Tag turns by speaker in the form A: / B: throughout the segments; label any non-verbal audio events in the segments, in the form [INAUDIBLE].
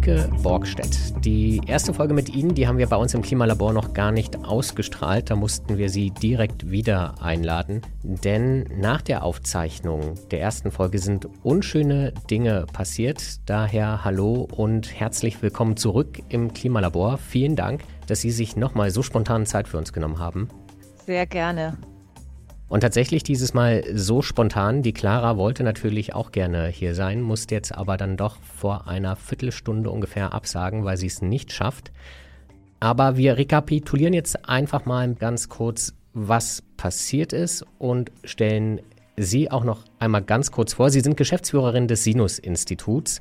A: Silke Borgstedt. Die erste Folge mit Ihnen, die haben wir bei uns im Klimalabor noch gar nicht ausgestrahlt. Da mussten wir Sie direkt wieder einladen. Denn nach der Aufzeichnung der ersten Folge sind unschöne Dinge passiert. Daher hallo und herzlich willkommen zurück im Klimalabor. Vielen Dank, dass Sie sich nochmal so spontan Zeit für uns genommen haben.
B: Sehr gerne.
A: Und tatsächlich dieses Mal so spontan. Die Clara wollte natürlich auch gerne hier sein, musste jetzt aber dann doch vor einer Viertelstunde ungefähr absagen, weil sie es nicht schafft. Aber wir rekapitulieren jetzt einfach mal ganz kurz, was passiert ist und stellen Sie auch noch einmal ganz kurz vor. Sie sind Geschäftsführerin des Sinus-Instituts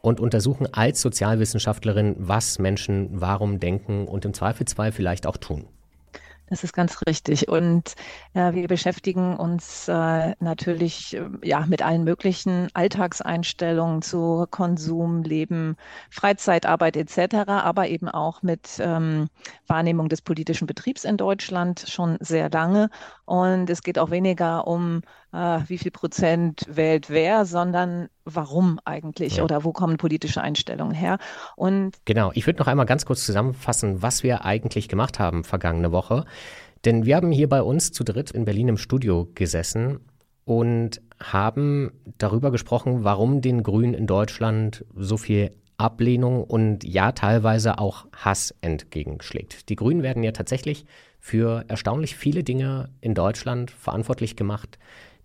A: und untersuchen als Sozialwissenschaftlerin, was Menschen warum denken und im Zweifelsfall vielleicht auch tun.
B: Das ist ganz richtig. Und äh, wir beschäftigen uns äh, natürlich äh, ja mit allen möglichen Alltagseinstellungen zu Konsum, Leben, Freizeitarbeit etc., aber eben auch mit ähm, Wahrnehmung des politischen Betriebs in Deutschland schon sehr lange. Und es geht auch weniger um, äh, wie viel Prozent wählt wer, sondern warum eigentlich ja. oder wo kommen politische Einstellungen her.
A: Und genau, ich würde noch einmal ganz kurz zusammenfassen, was wir eigentlich gemacht haben vergangene Woche. Denn wir haben hier bei uns zu dritt in Berlin im Studio gesessen und haben darüber gesprochen, warum den Grünen in Deutschland so viel Ablehnung und ja teilweise auch Hass entgegenschlägt. Die Grünen werden ja tatsächlich für erstaunlich viele Dinge in Deutschland verantwortlich gemacht,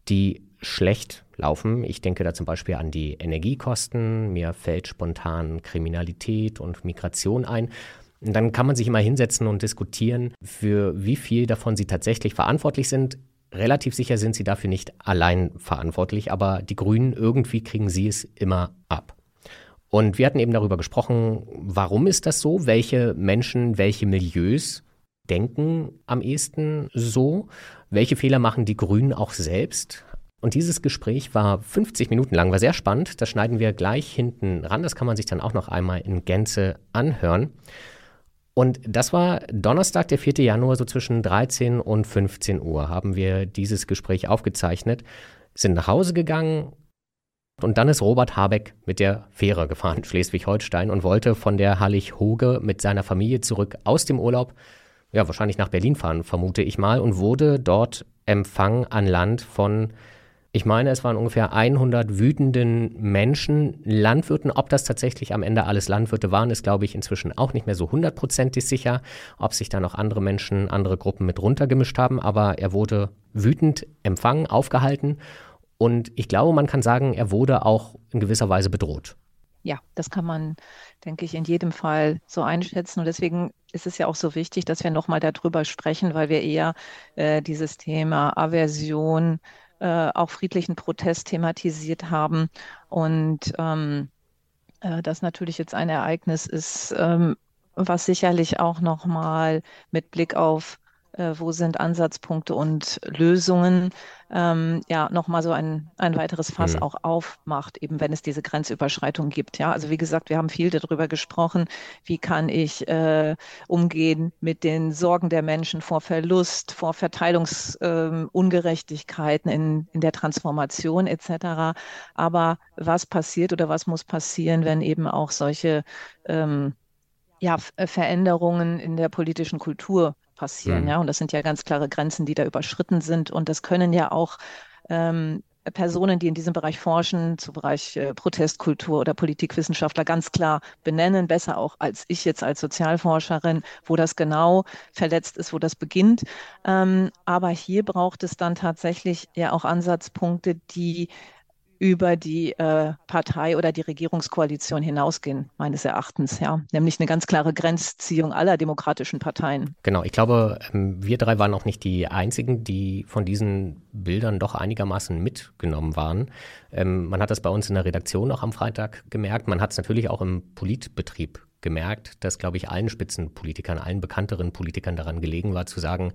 A: die schlecht laufen. Ich denke da zum Beispiel an die Energiekosten. Mir fällt spontan Kriminalität und Migration ein. Und dann kann man sich immer hinsetzen und diskutieren, für wie viel davon sie tatsächlich verantwortlich sind. Relativ sicher sind sie dafür nicht allein verantwortlich, aber die Grünen, irgendwie kriegen sie es immer ab. Und wir hatten eben darüber gesprochen, warum ist das so? Welche Menschen, welche Milieus denken am ehesten so? Welche Fehler machen die Grünen auch selbst? Und dieses Gespräch war 50 Minuten lang, war sehr spannend. Das schneiden wir gleich hinten ran. Das kann man sich dann auch noch einmal in Gänze anhören. Und das war Donnerstag, der 4. Januar, so zwischen 13 und 15 Uhr haben wir dieses Gespräch aufgezeichnet, sind nach Hause gegangen und dann ist Robert Habeck mit der Fähre gefahren, Schleswig-Holstein, und wollte von der Hallig-Hoge mit seiner Familie zurück aus dem Urlaub, ja, wahrscheinlich nach Berlin fahren, vermute ich mal, und wurde dort empfangen an Land von ich meine, es waren ungefähr 100 wütenden Menschen, Landwirten. Ob das tatsächlich am Ende alles Landwirte waren, ist, glaube ich, inzwischen auch nicht mehr so hundertprozentig sicher. Ob sich da noch andere Menschen, andere Gruppen mit runtergemischt haben. Aber er wurde wütend empfangen, aufgehalten. Und ich glaube, man kann sagen, er wurde auch in gewisser Weise bedroht.
B: Ja, das kann man, denke ich, in jedem Fall so einschätzen. Und deswegen ist es ja auch so wichtig, dass wir nochmal darüber sprechen, weil wir eher äh, dieses Thema Aversion, äh, auch friedlichen Protest thematisiert haben. Und ähm, äh, das natürlich jetzt ein Ereignis ist, ähm, was sicherlich auch nochmal mit Blick auf äh, wo sind Ansatzpunkte und Lösungen, ähm, ja, nochmal so ein, ein weiteres Fass mhm. auch aufmacht, eben wenn es diese Grenzüberschreitung gibt. Ja, also wie gesagt, wir haben viel darüber gesprochen, wie kann ich äh, umgehen mit den Sorgen der Menschen vor Verlust, vor Verteilungsungerechtigkeiten ähm, in, in der Transformation etc. Aber was passiert oder was muss passieren, wenn eben auch solche ähm, ja, Veränderungen in der politischen Kultur passieren. Mhm. Ja, und das sind ja ganz klare Grenzen, die da überschritten sind. Und das können ja auch ähm, Personen, die in diesem Bereich forschen, zu Bereich äh, Protestkultur oder Politikwissenschaftler ganz klar benennen, besser auch als ich jetzt als Sozialforscherin, wo das genau verletzt ist, wo das beginnt. Ähm, aber hier braucht es dann tatsächlich ja auch Ansatzpunkte, die über die äh, Partei oder die Regierungskoalition hinausgehen, meines Erachtens, ja. Nämlich eine ganz klare Grenzziehung aller demokratischen Parteien.
A: Genau, ich glaube, ähm, wir drei waren auch nicht die einzigen, die von diesen Bildern doch einigermaßen mitgenommen waren. Ähm, man hat das bei uns in der Redaktion auch am Freitag gemerkt. Man hat es natürlich auch im Politbetrieb gemerkt, dass, glaube ich, allen Spitzenpolitikern, allen bekannteren Politikern daran gelegen war, zu sagen,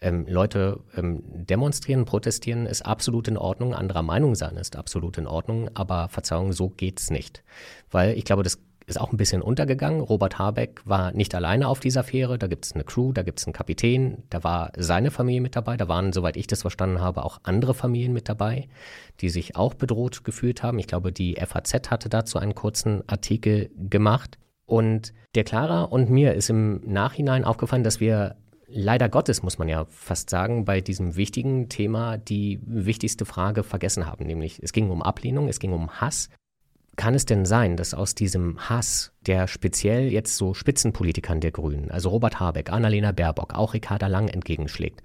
A: ähm, Leute ähm, demonstrieren, protestieren ist absolut in Ordnung, anderer Meinung sein ist absolut in Ordnung, aber Verzeihung, so geht's nicht. Weil ich glaube, das ist auch ein bisschen untergegangen. Robert Habeck war nicht alleine auf dieser Fähre. Da gibt es eine Crew, da gibt es einen Kapitän, da war seine Familie mit dabei. Da waren, soweit ich das verstanden habe, auch andere Familien mit dabei, die sich auch bedroht gefühlt haben. Ich glaube, die FAZ hatte dazu einen kurzen Artikel gemacht. Und der Clara und mir ist im Nachhinein aufgefallen, dass wir leider Gottes, muss man ja fast sagen, bei diesem wichtigen Thema die wichtigste Frage vergessen haben. Nämlich, es ging um Ablehnung, es ging um Hass. Kann es denn sein, dass aus diesem Hass, der speziell jetzt so Spitzenpolitikern der Grünen, also Robert Habeck, Annalena Baerbock, auch Ricarda Lang entgegenschlägt,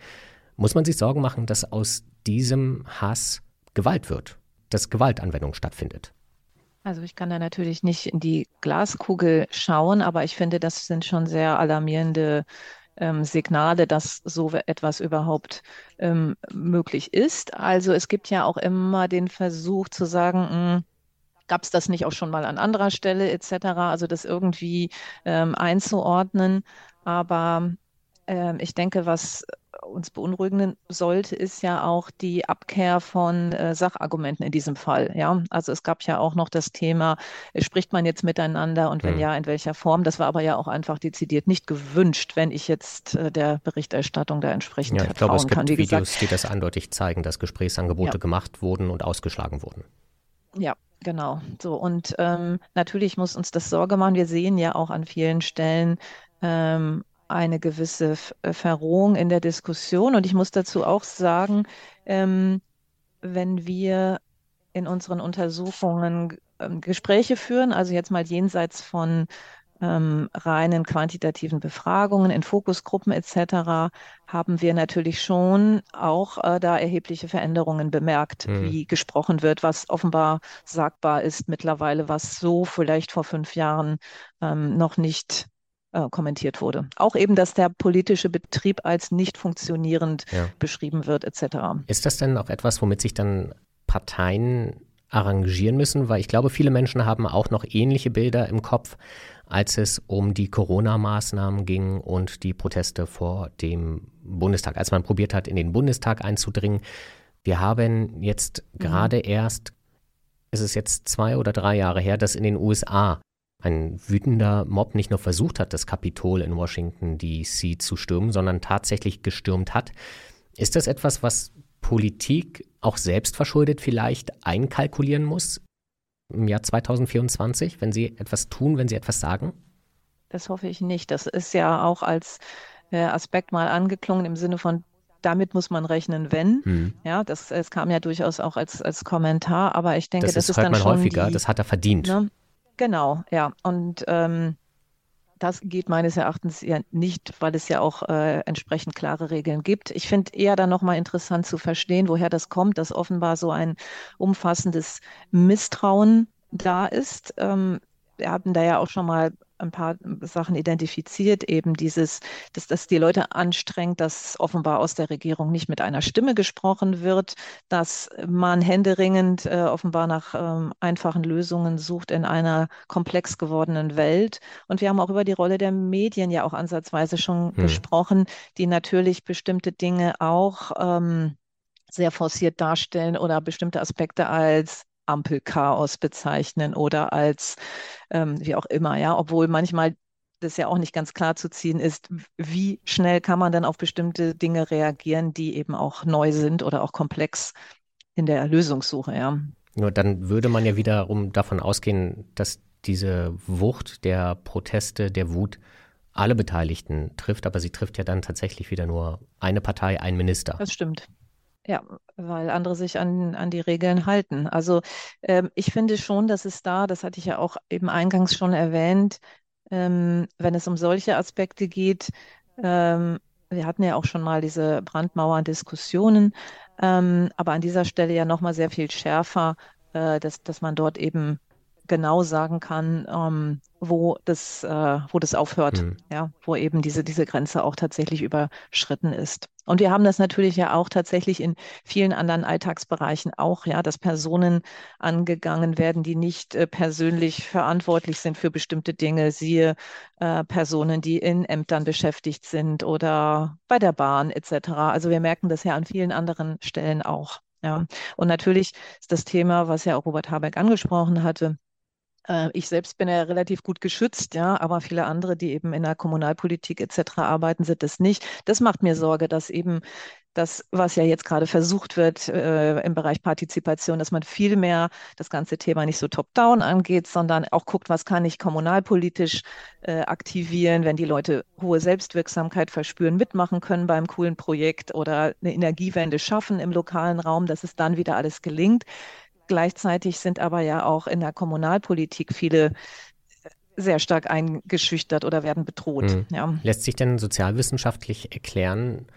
A: muss man sich Sorgen machen, dass aus diesem Hass Gewalt wird, dass Gewaltanwendung stattfindet?
B: Also ich kann da natürlich nicht in die Glaskugel schauen, aber ich finde, das sind schon sehr alarmierende ähm, Signale, dass so etwas überhaupt ähm, möglich ist. Also es gibt ja auch immer den Versuch zu sagen, hm, gab es das nicht auch schon mal an anderer Stelle etc., also das irgendwie ähm, einzuordnen. Aber ähm, ich denke, was uns beunruhigen sollte, ist ja auch die Abkehr von äh, Sachargumenten in diesem Fall. Ja, also es gab ja auch noch das Thema, äh, spricht man jetzt miteinander und wenn hm. ja, in welcher Form? Das war aber ja auch einfach dezidiert nicht gewünscht, wenn ich jetzt äh, der Berichterstattung da entsprechend ja, ich glaube, es gibt kann.
A: Wie Videos, gesagt, die das eindeutig zeigen, dass Gesprächsangebote ja. gemacht wurden und ausgeschlagen wurden.
B: Ja, Genau, so und ähm, natürlich muss uns das Sorge machen. Wir sehen ja auch an vielen Stellen ähm, eine gewisse äh, Verrohung in der Diskussion. Und ich muss dazu auch sagen, ähm, wenn wir in unseren Untersuchungen ähm, Gespräche führen, also jetzt mal jenseits von ähm, reinen quantitativen Befragungen in Fokusgruppen etc. haben wir natürlich schon auch äh, da erhebliche Veränderungen bemerkt, mhm. wie gesprochen wird, was offenbar sagbar ist mittlerweile, was so vielleicht vor fünf Jahren ähm, noch nicht äh, kommentiert wurde. Auch eben, dass der politische Betrieb als nicht funktionierend ja. beschrieben wird, etc.
A: Ist das denn auch etwas, womit sich dann Parteien arrangieren müssen? Weil ich glaube, viele Menschen haben auch noch ähnliche Bilder im Kopf, als es um die Corona-Maßnahmen ging und die Proteste vor dem Bundestag, als man probiert hat, in den Bundestag einzudringen. Wir haben jetzt mhm. gerade erst, ist es jetzt zwei oder drei Jahre her, dass in den USA ein wütender Mob nicht nur versucht hat, das Kapitol in Washington DC zu stürmen, sondern tatsächlich gestürmt hat. Ist das etwas, was Politik auch selbst verschuldet vielleicht einkalkulieren muss im Jahr 2024, wenn sie etwas tun, wenn sie etwas sagen?
B: Das hoffe ich nicht. Das ist ja auch als äh, Aspekt mal angeklungen im Sinne von, damit muss man rechnen, wenn. Hm. Ja, das, es kam ja durchaus auch als, als Kommentar, aber ich denke,
A: das,
B: das
A: ist, hört
B: dann
A: man
B: schon
A: häufiger,
B: die,
A: das hat er verdient. Ne?
B: Genau, ja. Und ähm, das geht meines Erachtens ja nicht, weil es ja auch äh, entsprechend klare Regeln gibt. Ich finde eher dann nochmal interessant zu verstehen, woher das kommt, dass offenbar so ein umfassendes Misstrauen da ist. Ähm, wir hatten da ja auch schon mal ein paar Sachen identifiziert, eben dieses, dass das die Leute anstrengt, dass offenbar aus der Regierung nicht mit einer Stimme gesprochen wird, dass man händeringend äh, offenbar nach ähm, einfachen Lösungen sucht in einer komplex gewordenen Welt. Und wir haben auch über die Rolle der Medien ja auch ansatzweise schon hm. gesprochen, die natürlich bestimmte Dinge auch ähm, sehr forciert darstellen oder bestimmte Aspekte als Ampelchaos bezeichnen oder als ähm, wie auch immer, ja, obwohl manchmal das ja auch nicht ganz klar zu ziehen ist, wie schnell kann man dann auf bestimmte Dinge reagieren, die eben auch neu sind oder auch komplex in der Lösungssuche, ja.
A: Nur dann würde man ja wiederum davon ausgehen, dass diese Wucht der Proteste, der Wut alle Beteiligten trifft, aber sie trifft ja dann tatsächlich wieder nur eine Partei, ein Minister.
B: Das stimmt. Ja, weil andere sich an, an die Regeln halten. Also ähm, ich finde schon, dass es da, das hatte ich ja auch eben eingangs schon erwähnt, ähm, wenn es um solche Aspekte geht, ähm, wir hatten ja auch schon mal diese Brandmauern-Diskussionen, ähm, aber an dieser Stelle ja nochmal sehr viel schärfer, äh, dass, dass man dort eben genau sagen kann, ähm, wo das, äh, wo das aufhört, mhm. ja, wo eben diese, diese Grenze auch tatsächlich überschritten ist. Und wir haben das natürlich ja auch tatsächlich in vielen anderen Alltagsbereichen auch, ja, dass Personen angegangen werden, die nicht äh, persönlich verantwortlich sind für bestimmte Dinge, siehe äh, Personen, die in Ämtern beschäftigt sind oder bei der Bahn etc. Also wir merken das ja an vielen anderen Stellen auch. Ja. Und natürlich ist das Thema, was ja auch Robert Habeck angesprochen hatte, ich selbst bin ja relativ gut geschützt, ja, aber viele andere, die eben in der Kommunalpolitik etc. arbeiten, sind es nicht. Das macht mir Sorge, dass eben das, was ja jetzt gerade versucht wird äh, im Bereich Partizipation, dass man viel mehr das ganze Thema nicht so top-down angeht, sondern auch guckt, was kann ich kommunalpolitisch äh, aktivieren, wenn die Leute hohe Selbstwirksamkeit verspüren, mitmachen können beim coolen Projekt oder eine Energiewende schaffen im lokalen Raum, dass es dann wieder alles gelingt. Gleichzeitig sind aber ja auch in der Kommunalpolitik viele sehr stark eingeschüchtert oder werden bedroht. Mhm.
A: Ja. Lässt sich denn sozialwissenschaftlich erklären,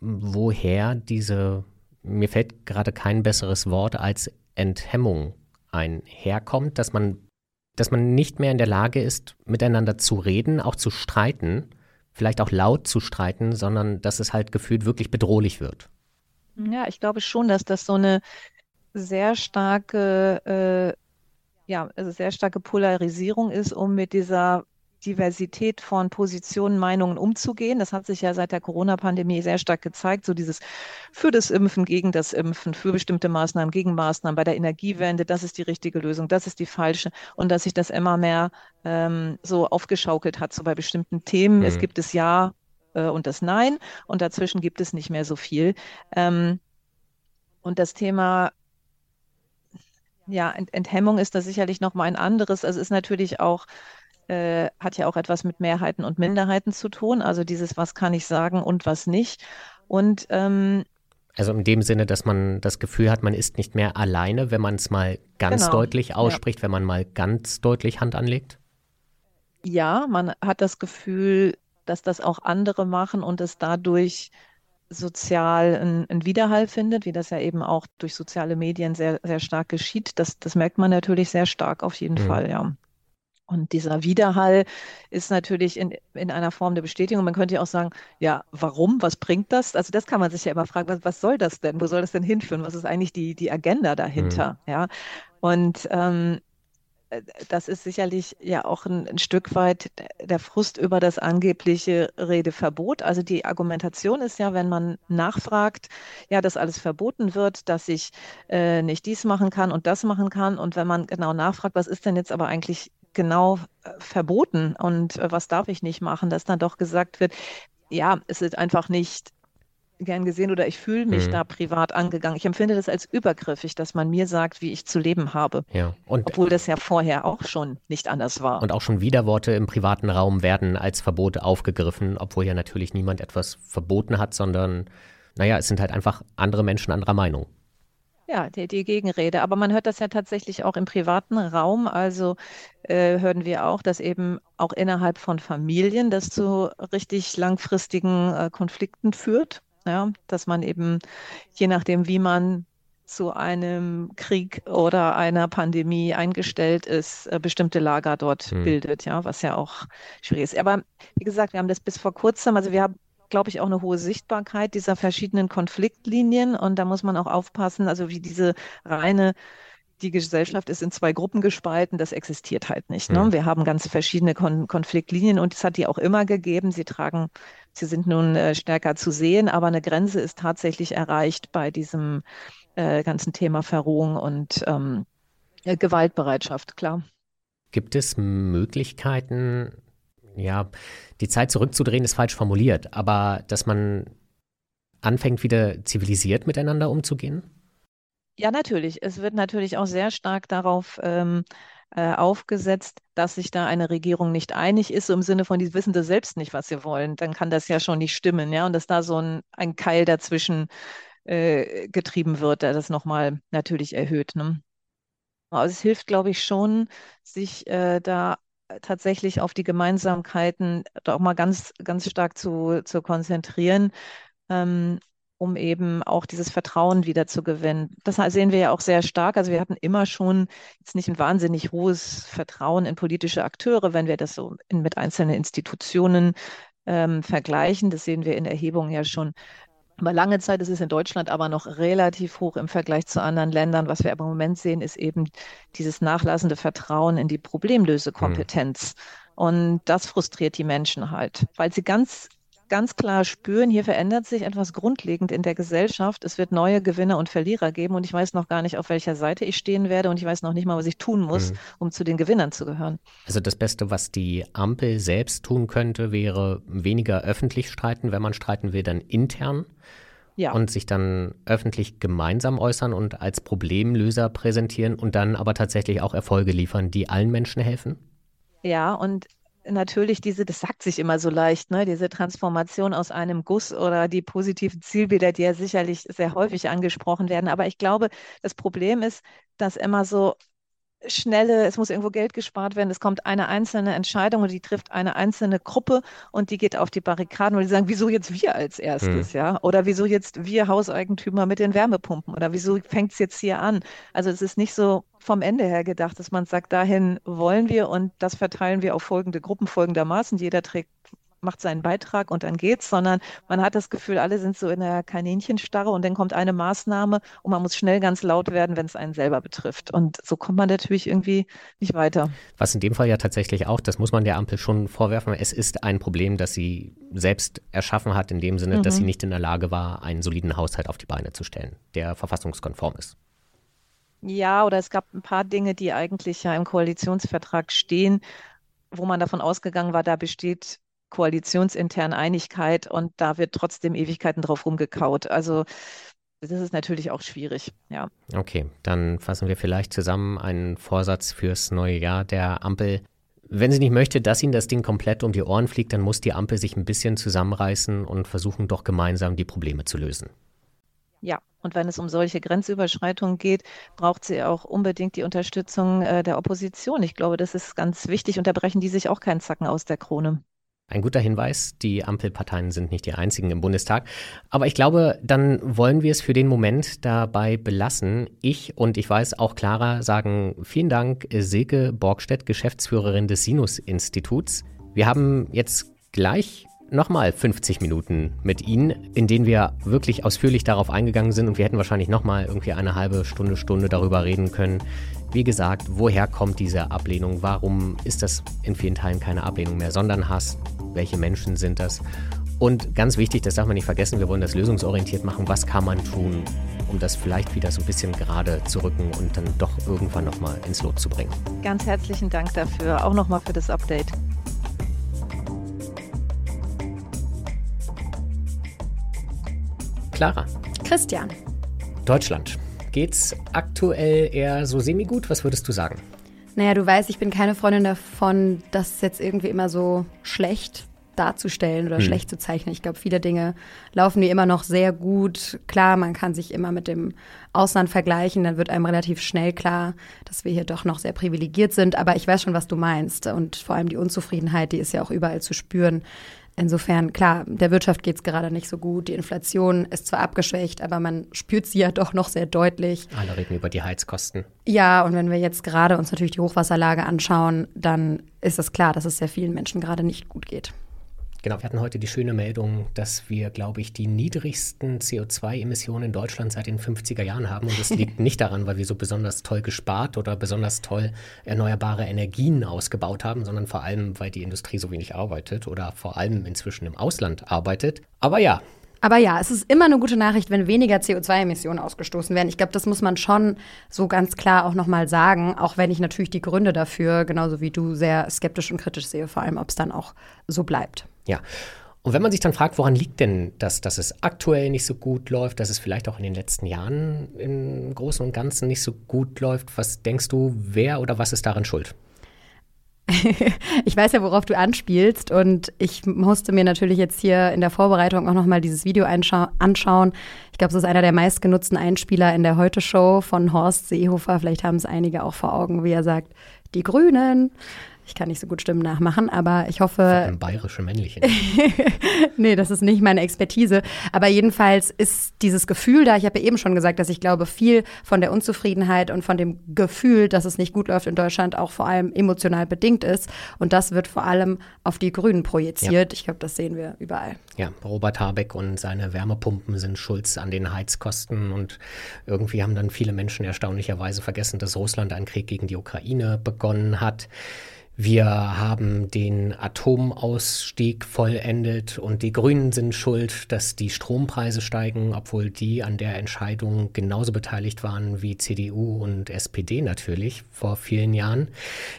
A: woher diese, mir fällt gerade kein besseres Wort als Enthemmung einherkommt, dass man, dass man nicht mehr in der Lage ist, miteinander zu reden, auch zu streiten, vielleicht auch laut zu streiten, sondern dass es halt gefühlt wirklich bedrohlich wird.
B: Ja, ich glaube schon, dass das so eine sehr starke, äh, ja, also sehr starke Polarisierung ist, um mit dieser Diversität von Positionen, Meinungen umzugehen. Das hat sich ja seit der Corona-Pandemie sehr stark gezeigt. So dieses für das Impfen, gegen das Impfen, für bestimmte Maßnahmen, gegen Maßnahmen bei der Energiewende, das ist die richtige Lösung, das ist die falsche. Und dass sich das immer mehr ähm, so aufgeschaukelt hat, so bei bestimmten Themen. Mhm. Es gibt das Ja äh, und das Nein und dazwischen gibt es nicht mehr so viel. Ähm, und das Thema ja, Ent Enthemmung ist da sicherlich noch mal ein anderes. Also ist natürlich auch, äh, hat ja auch etwas mit Mehrheiten und Minderheiten zu tun. Also dieses, was kann ich sagen und was nicht. Und ähm,
A: also in dem Sinne, dass man das Gefühl hat, man ist nicht mehr alleine, wenn man es mal ganz genau, deutlich ausspricht, ja. wenn man mal ganz deutlich Hand anlegt?
B: Ja, man hat das Gefühl, dass das auch andere machen und es dadurch sozial einen Widerhall findet, wie das ja eben auch durch soziale Medien sehr, sehr stark geschieht. Das, das merkt man natürlich sehr stark auf jeden mhm. Fall, ja. Und dieser Widerhall ist natürlich in, in einer Form der Bestätigung. Man könnte ja auch sagen, ja, warum? Was bringt das? Also das kann man sich ja immer fragen, was, was soll das denn? Wo soll das denn hinführen? Was ist eigentlich die, die Agenda dahinter? Mhm. Ja. Und ähm, äh, das ist sicherlich ja auch ein, ein, Stück weit der Frust über das angebliche Redeverbot. Also die Argumentation ist ja, wenn man nachfragt, ja, dass alles verboten wird, dass ich äh, nicht dies machen kann und das machen kann. Und wenn man genau nachfragt, was ist denn jetzt aber eigentlich genau äh, verboten und äh, was darf ich nicht machen, dass dann doch gesagt wird, ja, es ist einfach nicht gern gesehen oder ich fühle mich mhm. da privat angegangen. Ich empfinde das als übergriffig, dass man mir sagt, wie ich zu leben habe.
A: Ja.
B: Und Obwohl das ja vorher auch schon nicht anders war.
A: Und auch schon Widerworte im privaten Raum werden als Verbote aufgegriffen, obwohl ja natürlich niemand etwas verboten hat, sondern naja, es sind halt einfach andere Menschen anderer Meinung.
B: Ja, die, die Gegenrede. Aber man hört das ja tatsächlich auch im privaten Raum. Also äh, hören wir auch, dass eben auch innerhalb von Familien das zu richtig langfristigen äh, Konflikten führt ja, dass man eben, je nachdem, wie man zu einem Krieg oder einer Pandemie eingestellt ist, äh, bestimmte Lager dort hm. bildet, ja, was ja auch schwierig ist. Aber wie gesagt, wir haben das bis vor kurzem, also wir haben, glaube ich, auch eine hohe Sichtbarkeit dieser verschiedenen Konfliktlinien und da muss man auch aufpassen, also wie diese reine die Gesellschaft ist in zwei Gruppen gespalten, das existiert halt nicht. Ne? Mhm. Wir haben ganz verschiedene Kon Konfliktlinien und es hat die auch immer gegeben. Sie tragen, sie sind nun äh, stärker zu sehen, aber eine Grenze ist tatsächlich erreicht bei diesem äh, ganzen Thema Verrohung und ähm, äh, Gewaltbereitschaft, klar.
A: Gibt es Möglichkeiten, ja, die Zeit zurückzudrehen ist falsch formuliert, aber dass man anfängt, wieder zivilisiert miteinander umzugehen?
B: Ja, natürlich. Es wird natürlich auch sehr stark darauf ähm, äh, aufgesetzt, dass sich da eine Regierung nicht einig ist, im Sinne von, die wissen das selbst nicht, was sie wollen. Dann kann das ja schon nicht stimmen, ja. Und dass da so ein, ein Keil dazwischen äh, getrieben wird, der das nochmal natürlich erhöht. Ne? Also es hilft, glaube ich, schon, sich äh, da tatsächlich auf die Gemeinsamkeiten doch mal ganz, ganz stark zu, zu konzentrieren. Ähm, um eben auch dieses Vertrauen wieder zu gewinnen. Das sehen wir ja auch sehr stark. Also wir hatten immer schon jetzt nicht ein wahnsinnig hohes Vertrauen in politische Akteure, wenn wir das so in, mit einzelnen Institutionen ähm, vergleichen. Das sehen wir in Erhebungen ja schon. Aber lange Zeit ist es in Deutschland aber noch relativ hoch im Vergleich zu anderen Ländern. Was wir aber im Moment sehen, ist eben dieses nachlassende Vertrauen in die Problemlösekompetenz. Mhm. Und das frustriert die Menschen halt, weil sie ganz ganz klar spüren, hier verändert sich etwas grundlegend in der Gesellschaft. Es wird neue Gewinner und Verlierer geben und ich weiß noch gar nicht, auf welcher Seite ich stehen werde und ich weiß noch nicht mal, was ich tun muss, mhm. um zu den Gewinnern zu gehören.
A: Also das Beste, was die Ampel selbst tun könnte, wäre weniger öffentlich streiten. Wenn man streiten will, dann intern. Ja. Und sich dann öffentlich gemeinsam äußern und als Problemlöser präsentieren und dann aber tatsächlich auch Erfolge liefern, die allen Menschen helfen?
B: Ja, und natürlich diese, das sagt sich immer so leicht, ne, diese Transformation aus einem Guss oder die positiven Zielbilder, die ja sicherlich sehr häufig angesprochen werden. Aber ich glaube, das Problem ist, dass immer so schnelle, es muss irgendwo Geld gespart werden, es kommt eine einzelne Entscheidung und die trifft eine einzelne Gruppe und die geht auf die Barrikaden und die sagen, wieso jetzt wir als erstes, hm. ja? Oder wieso jetzt wir Hauseigentümer mit den Wärmepumpen oder wieso fängt es jetzt hier an? Also es ist nicht so vom Ende her gedacht, dass man sagt, dahin wollen wir und das verteilen wir auf folgende Gruppen folgendermaßen. Jeder trägt macht seinen Beitrag und dann geht's, sondern man hat das Gefühl, alle sind so in der Kaninchensstarre und dann kommt eine Maßnahme und man muss schnell ganz laut werden, wenn es einen selber betrifft. Und so kommt man natürlich irgendwie nicht weiter.
A: Was in dem Fall ja tatsächlich auch, das muss man der Ampel schon vorwerfen, es ist ein Problem, das sie selbst erschaffen hat, in dem Sinne, mhm. dass sie mhm. nicht in der Lage war, einen soliden Haushalt auf die Beine zu stellen, der verfassungskonform ist.
B: Ja, oder es gab ein paar Dinge, die eigentlich ja im Koalitionsvertrag stehen, wo man davon ausgegangen war, da besteht koalitionsintern Einigkeit und da wird trotzdem Ewigkeiten drauf rumgekaut. Also das ist natürlich auch schwierig, ja.
A: Okay, dann fassen wir vielleicht zusammen einen Vorsatz fürs neue Jahr der Ampel. Wenn sie nicht möchte, dass ihnen das Ding komplett um die Ohren fliegt, dann muss die Ampel sich ein bisschen zusammenreißen und versuchen doch gemeinsam die Probleme zu lösen.
B: Ja, und wenn es um solche Grenzüberschreitungen geht, braucht sie auch unbedingt die Unterstützung äh, der Opposition. Ich glaube, das ist ganz wichtig und da brechen die sich auch keinen Zacken aus der Krone.
A: Ein guter Hinweis, die Ampelparteien sind nicht die einzigen im Bundestag. Aber ich glaube, dann wollen wir es für den Moment dabei belassen. Ich und ich weiß auch Clara sagen vielen Dank, Silke Borgstedt, Geschäftsführerin des Sinus-Instituts. Wir haben jetzt gleich nochmal 50 Minuten mit Ihnen, in denen wir wirklich ausführlich darauf eingegangen sind und wir hätten wahrscheinlich nochmal irgendwie eine halbe Stunde, Stunde darüber reden können. Wie gesagt, woher kommt diese Ablehnung? Warum ist das in vielen Teilen keine Ablehnung mehr, sondern Hass? Welche Menschen sind das? Und ganz wichtig, das darf man nicht vergessen, wir wollen das lösungsorientiert machen. Was kann man tun, um das vielleicht wieder so ein bisschen gerade zu rücken und dann doch irgendwann nochmal ins Lot zu bringen?
B: Ganz herzlichen Dank dafür, auch nochmal für das Update.
A: Clara.
C: Christian.
A: Deutschland. Geht's aktuell eher so semi-gut? Was würdest du sagen?
C: Naja, du weißt, ich bin keine Freundin davon, das jetzt irgendwie immer so schlecht darzustellen oder hm. schlecht zu zeichnen. Ich glaube, viele Dinge laufen wie immer noch sehr gut. Klar, man kann sich immer mit dem Ausland vergleichen, dann wird einem relativ schnell klar, dass wir hier doch noch sehr privilegiert sind. Aber ich weiß schon, was du meinst. Und vor allem die Unzufriedenheit, die ist ja auch überall zu spüren. Insofern, klar, der Wirtschaft geht es gerade nicht so gut. Die Inflation ist zwar abgeschwächt, aber man spürt sie ja doch noch sehr deutlich.
A: Alle reden über die Heizkosten.
C: Ja, und wenn wir jetzt gerade uns natürlich die Hochwasserlage anschauen, dann ist es klar, dass es sehr vielen Menschen gerade nicht gut geht.
A: Genau, wir hatten heute die schöne Meldung, dass wir, glaube ich, die niedrigsten CO2-Emissionen in Deutschland seit den 50er Jahren haben. Und das liegt [LAUGHS] nicht daran, weil wir so besonders toll gespart oder besonders toll erneuerbare Energien ausgebaut haben, sondern vor allem, weil die Industrie so wenig arbeitet oder vor allem inzwischen im Ausland arbeitet. Aber ja,
C: aber ja, es ist immer eine gute Nachricht, wenn weniger CO2-Emissionen ausgestoßen werden. Ich glaube, das muss man schon so ganz klar auch nochmal sagen, auch wenn ich natürlich die Gründe dafür, genauso wie du, sehr skeptisch und kritisch sehe, vor allem, ob es dann auch so bleibt.
A: Ja. Und wenn man sich dann fragt, woran liegt denn das, dass es aktuell nicht so gut läuft, dass es vielleicht auch in den letzten Jahren im Großen und Ganzen nicht so gut läuft, was denkst du, wer oder was ist daran schuld? [LAUGHS]
C: ich weiß ja, worauf du anspielst und ich musste mir natürlich jetzt hier in der Vorbereitung auch nochmal dieses Video anschauen. Ich glaube, es ist einer der meistgenutzten Einspieler in der Heute-Show von Horst Seehofer. Vielleicht haben es einige auch vor Augen, wie er sagt, die Grünen. Ich kann nicht so gut Stimmen nachmachen, aber ich hoffe.
A: Ein bayerische männliche. [LAUGHS]
C: nee, das ist nicht meine Expertise. Aber jedenfalls ist dieses Gefühl da. Ich habe ja eben schon gesagt, dass ich glaube, viel von der Unzufriedenheit und von dem Gefühl, dass es nicht gut läuft in Deutschland, auch vor allem emotional bedingt ist. Und das wird vor allem auf die Grünen projiziert. Ja. Ich glaube, das sehen wir überall.
A: Ja, Robert Habeck und seine Wärmepumpen sind schuld an den Heizkosten. Und irgendwie haben dann viele Menschen erstaunlicherweise vergessen, dass Russland einen Krieg gegen die Ukraine begonnen hat. Wir haben den Atomausstieg vollendet und die Grünen sind schuld, dass die Strompreise steigen, obwohl die an der Entscheidung genauso beteiligt waren wie CDU und SPD natürlich vor vielen Jahren.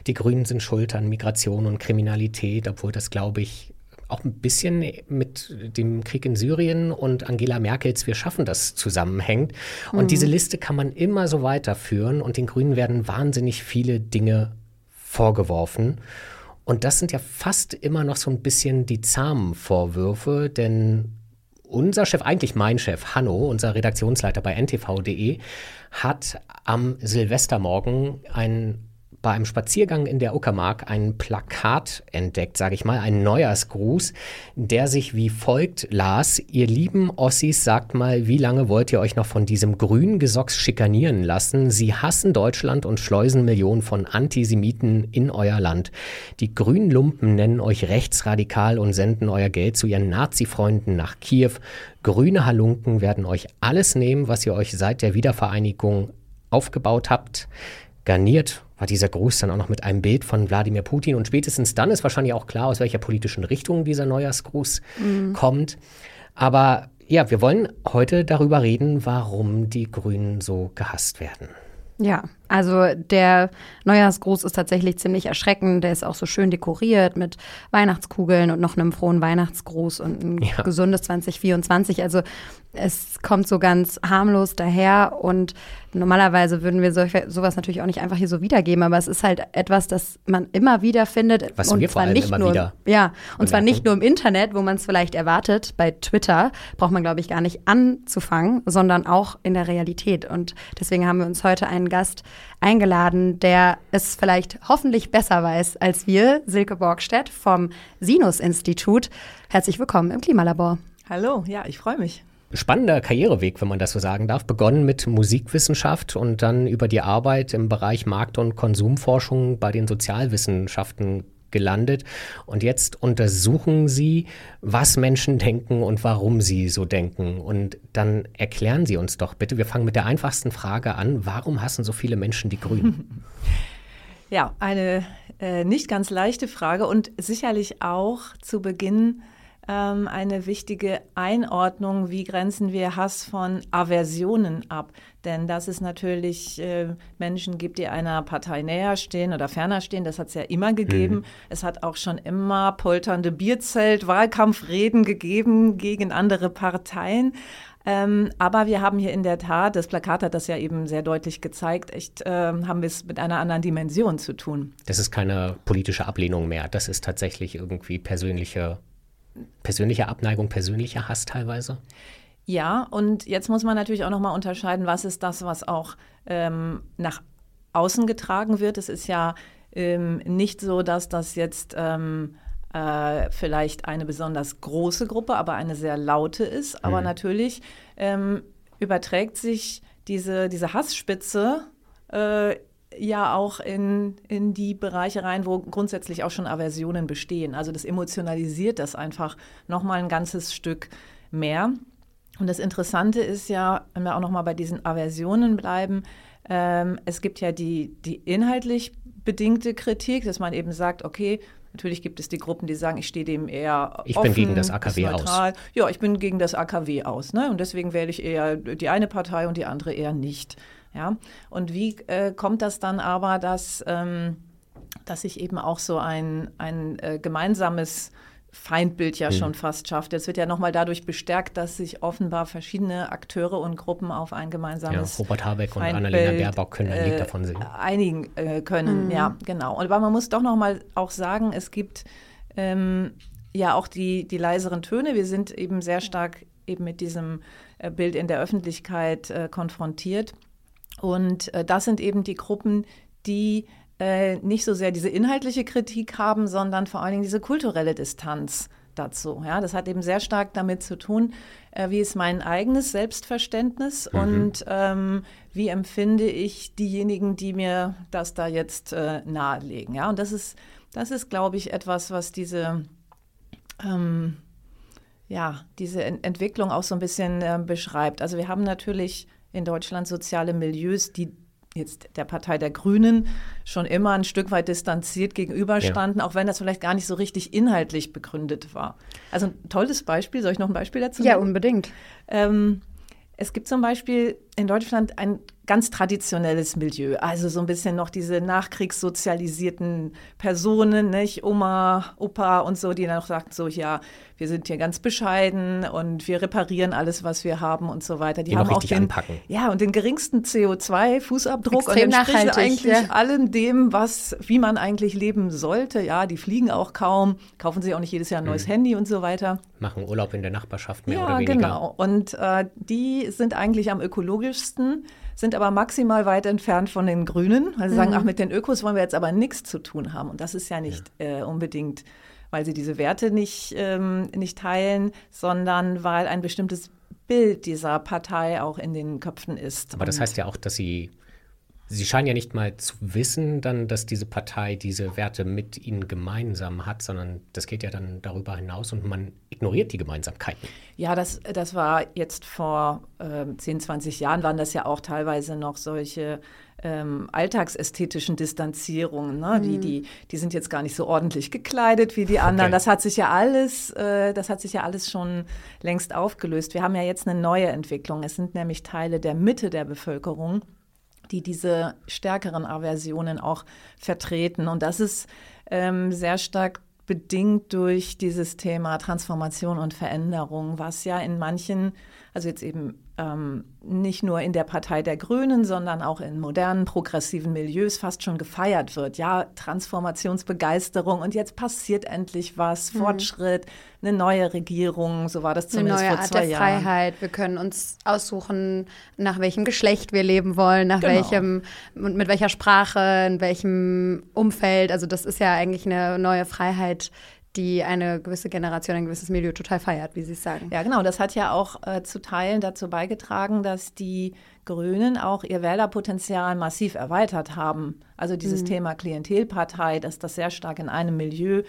A: Die Grünen sind schuld an Migration und Kriminalität, obwohl das, glaube ich, auch ein bisschen mit dem Krieg in Syrien und Angela Merkels Wir schaffen das zusammenhängt. Und mhm. diese Liste kann man immer so weiterführen und den Grünen werden wahnsinnig viele Dinge vorgeworfen. Und das sind ja fast immer noch so ein bisschen die zahmen Vorwürfe, denn unser Chef, eigentlich mein Chef, Hanno, unser Redaktionsleiter bei ntv.de, hat am Silvestermorgen ein bei einem Spaziergang in der Uckermark ein Plakat entdeckt, sage ich mal, ein Neujahrsgruß, der sich wie folgt las: Ihr lieben Ossis, sagt mal, wie lange wollt ihr euch noch von diesem grünen Gesocks schikanieren lassen? Sie hassen Deutschland und schleusen Millionen von Antisemiten in euer Land. Die grünen Lumpen nennen euch rechtsradikal und senden euer Geld zu ihren Nazi-Freunden nach Kiew. Grüne Halunken werden euch alles nehmen, was ihr euch seit der Wiedervereinigung aufgebaut habt. Garniert war dieser Gruß dann auch noch mit einem Bild von Wladimir Putin. Und spätestens dann ist wahrscheinlich auch klar, aus welcher politischen Richtung dieser Neujahrsgruß mhm. kommt. Aber ja, wir wollen heute darüber reden, warum die Grünen so gehasst werden.
C: Ja, also der Neujahrsgruß ist tatsächlich ziemlich erschreckend. Der ist auch so schön dekoriert mit Weihnachtskugeln und noch einem frohen Weihnachtsgruß und ein ja. gesundes 2024. Also es kommt so ganz harmlos daher und normalerweise würden wir solch, sowas natürlich auch nicht einfach hier so wiedergeben, aber es ist halt etwas, das man immer wieder findet.
A: Was und wir zwar nicht nur,
C: wieder Ja, und bemerken. zwar nicht nur im Internet, wo man es vielleicht erwartet. Bei Twitter braucht man, glaube ich, gar nicht anzufangen, sondern auch in der Realität. Und deswegen haben wir uns heute einen Gast eingeladen, der es vielleicht hoffentlich besser weiß als wir, Silke Borgstedt vom Sinus-Institut. Herzlich willkommen im Klimalabor.
B: Hallo, ja, ich freue mich
A: spannender Karriereweg, wenn man das so sagen darf. Begonnen mit Musikwissenschaft und dann über die Arbeit im Bereich Markt- und Konsumforschung bei den Sozialwissenschaften gelandet. Und jetzt untersuchen Sie, was Menschen denken und warum sie so denken. Und dann erklären Sie uns doch bitte, wir fangen mit der einfachsten Frage an, warum hassen so viele Menschen die Grünen? [LAUGHS]
B: Ja, eine äh, nicht ganz leichte Frage und sicherlich auch zu Beginn ähm, eine wichtige Einordnung, wie grenzen wir Hass von Aversionen ab. Denn dass es natürlich äh, Menschen gibt, die einer Partei näher stehen oder ferner stehen, das hat es ja immer gegeben. Mhm. Es hat auch schon immer polternde Bierzelt-Wahlkampfreden gegeben gegen andere Parteien. Ähm, aber wir haben hier in der Tat, das Plakat hat das ja eben sehr deutlich gezeigt, echt äh, haben wir es mit einer anderen Dimension zu tun.
A: Das ist keine politische Ablehnung mehr, das ist tatsächlich irgendwie persönliche persönliche Abneigung, persönlicher Hass teilweise?
B: Ja, und jetzt muss man natürlich auch nochmal unterscheiden, was ist das, was auch ähm, nach außen getragen wird. Es ist ja ähm, nicht so, dass das jetzt ähm, äh, vielleicht eine besonders große Gruppe, aber eine sehr laute ist. Aber mhm. natürlich ähm, überträgt sich diese, diese Hassspitze äh, ja auch in, in die Bereiche rein, wo grundsätzlich auch schon Aversionen bestehen. Also das emotionalisiert das einfach nochmal ein ganzes Stück mehr. Und das Interessante ist ja, wenn wir auch nochmal bei diesen Aversionen bleiben, ähm, es gibt ja die, die inhaltlich bedingte Kritik, dass man eben sagt, okay, Natürlich gibt es die Gruppen, die sagen, ich stehe dem eher
A: Ich offen, bin gegen das AKW aus.
B: Ja, ich bin gegen das AKW aus. Ne? Und deswegen wähle ich eher die eine Partei und die andere eher nicht. Ja? Und wie äh, kommt das dann aber, dass, ähm, dass sich eben auch so ein, ein äh, gemeinsames Feindbild ja mhm. schon fast schafft. Es wird ja nochmal dadurch bestärkt, dass sich offenbar verschiedene Akteure und Gruppen auf ein gemeinsames
A: ja, Robert Habeck Feindbild, und Annalena Baerbock können ein Lied äh, davon singen.
B: Einigen äh, können, mhm. ja, genau. Aber man muss doch nochmal auch sagen, es gibt ähm, ja auch die, die leiseren Töne. Wir sind eben sehr stark eben mit diesem äh, Bild in der Öffentlichkeit äh, konfrontiert. Und äh, das sind eben die Gruppen, die äh, nicht so sehr diese inhaltliche Kritik haben, sondern vor allen Dingen diese kulturelle Distanz dazu. Ja, das hat eben sehr stark damit zu tun, äh, wie ist mein eigenes Selbstverständnis mhm. und ähm, wie empfinde ich diejenigen, die mir das da jetzt äh, nahelegen. Ja, und das ist, das ist, glaube ich, etwas, was diese ähm, ja, diese Ent Entwicklung auch so ein bisschen äh, beschreibt. Also wir haben natürlich in Deutschland soziale Milieus, die jetzt der Partei der Grünen schon immer ein Stück weit distanziert gegenüberstanden, ja. auch wenn das vielleicht gar nicht so richtig inhaltlich begründet war. Also ein tolles Beispiel, soll ich noch ein Beispiel dazu
C: Ja, unbedingt.
B: Ähm, es gibt zum Beispiel in Deutschland ein ganz traditionelles Milieu, also so ein bisschen noch diese nachkriegssozialisierten Personen, nicht Oma, Opa und so, die dann auch sagten so, ja, wir sind hier ganz bescheiden und wir reparieren alles, was wir haben und so weiter.
A: Die, die haben auch den, anpacken.
B: ja, und den geringsten CO2-Fußabdruck und entsprechen eigentlich ja. allem dem, was, wie man eigentlich leben sollte. Ja, die fliegen auch kaum, kaufen sich auch nicht jedes Jahr ein neues mhm. Handy und so weiter.
A: Machen Urlaub in der Nachbarschaft mehr
B: ja,
A: oder weniger.
B: Genau. Und äh, die sind eigentlich am ökologischsten sind aber maximal weit entfernt von den Grünen, weil sie mhm. sagen, ach, mit den Ökos wollen wir jetzt aber nichts zu tun haben. Und das ist ja nicht ja. Äh, unbedingt, weil sie diese Werte nicht, ähm, nicht teilen, sondern weil ein bestimmtes Bild dieser Partei auch in den Köpfen ist.
A: Aber das heißt ja auch, dass sie Sie scheinen ja nicht mal zu wissen, dann, dass diese Partei diese Werte mit ihnen gemeinsam hat, sondern das geht ja dann darüber hinaus und man ignoriert die Gemeinsamkeiten.
B: Ja, das, das war jetzt vor äh, 10, 20 Jahren, waren das ja auch teilweise noch solche ähm, alltagsästhetischen Distanzierungen. Ne? Mhm. Die, die, die sind jetzt gar nicht so ordentlich gekleidet wie die anderen. Okay. Das hat sich ja alles, äh, das hat sich ja alles schon längst aufgelöst. Wir haben ja jetzt eine neue Entwicklung. Es sind nämlich Teile der Mitte der Bevölkerung die diese stärkeren Aversionen auch vertreten. Und das ist ähm, sehr stark bedingt durch dieses Thema Transformation und Veränderung, was ja in manchen, also jetzt eben ähm, nicht nur in der Partei der Grünen, sondern auch in modernen progressiven Milieus fast schon gefeiert wird. Ja, Transformationsbegeisterung und jetzt passiert endlich was, mhm. Fortschritt, eine neue Regierung, so war das zumindest
C: eine neue
B: vor zwei
C: Art der
B: Jahren.
C: Freiheit. Wir können uns aussuchen, nach welchem Geschlecht wir leben wollen, nach genau. welchem und mit welcher Sprache, in welchem Umfeld. Also das ist ja eigentlich eine neue Freiheit, die eine gewisse Generation, ein gewisses Milieu total feiert, wie Sie es sagen.
B: Ja, genau. Das hat ja auch äh, zu Teilen dazu beigetragen, dass die Grünen auch ihr Wählerpotenzial massiv erweitert haben. Also dieses mhm. Thema Klientelpartei, dass das sehr stark in einem Milieu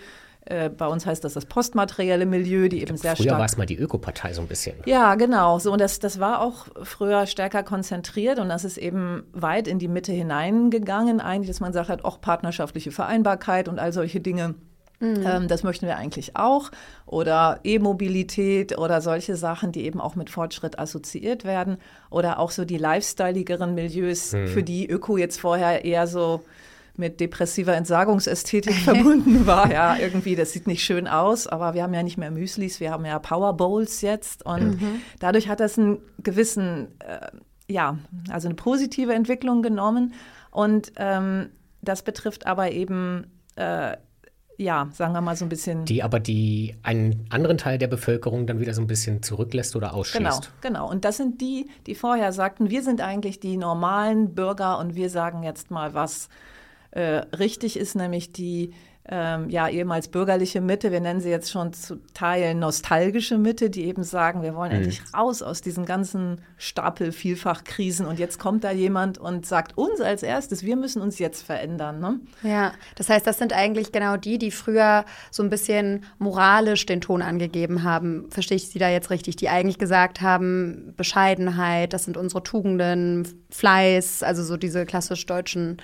B: äh, bei uns heißt das das postmaterielle Milieu, die eben sehr
A: früher
B: stark. Früher
A: war es mal die Ökopartei so ein bisschen.
B: Ja, genau. So, und das, das war auch früher stärker konzentriert und das ist eben weit in die Mitte hineingegangen, eigentlich, dass man sagt hat, auch partnerschaftliche Vereinbarkeit und all solche Dinge Mhm. Ähm, das möchten wir eigentlich auch. Oder E-Mobilität oder solche Sachen, die eben auch mit Fortschritt assoziiert werden. Oder auch so die lifestyleigeren Milieus, mhm. für die Öko jetzt vorher eher so mit depressiver Entsagungsästhetik [LAUGHS] verbunden war. Ja, irgendwie, das sieht nicht schön aus, aber wir haben ja nicht mehr Müslis, wir haben ja Power Bowls jetzt. Und mhm. dadurch hat das einen gewissen, äh, ja, also eine positive Entwicklung genommen. Und ähm, das betrifft aber eben äh, ja, sagen wir mal so ein bisschen.
A: Die aber die einen anderen Teil der Bevölkerung dann wieder so ein bisschen zurücklässt oder ausschließt.
B: Genau, genau. Und das sind die, die vorher sagten, wir sind eigentlich die normalen Bürger und wir sagen jetzt mal, was äh, richtig ist, nämlich die ähm, ja, ehemals bürgerliche Mitte, wir nennen sie jetzt schon zu Teilen nostalgische Mitte, die eben sagen, wir wollen mhm. endlich raus aus diesen ganzen Stapel Vielfachkrisen und jetzt kommt da jemand und sagt uns als erstes, wir müssen uns jetzt verändern. Ne?
C: Ja, das heißt, das sind eigentlich genau die, die früher so ein bisschen moralisch den Ton angegeben haben. Verstehe ich Sie da jetzt richtig? Die eigentlich gesagt haben, Bescheidenheit, das sind unsere Tugenden, Fleiß, also so diese klassisch deutschen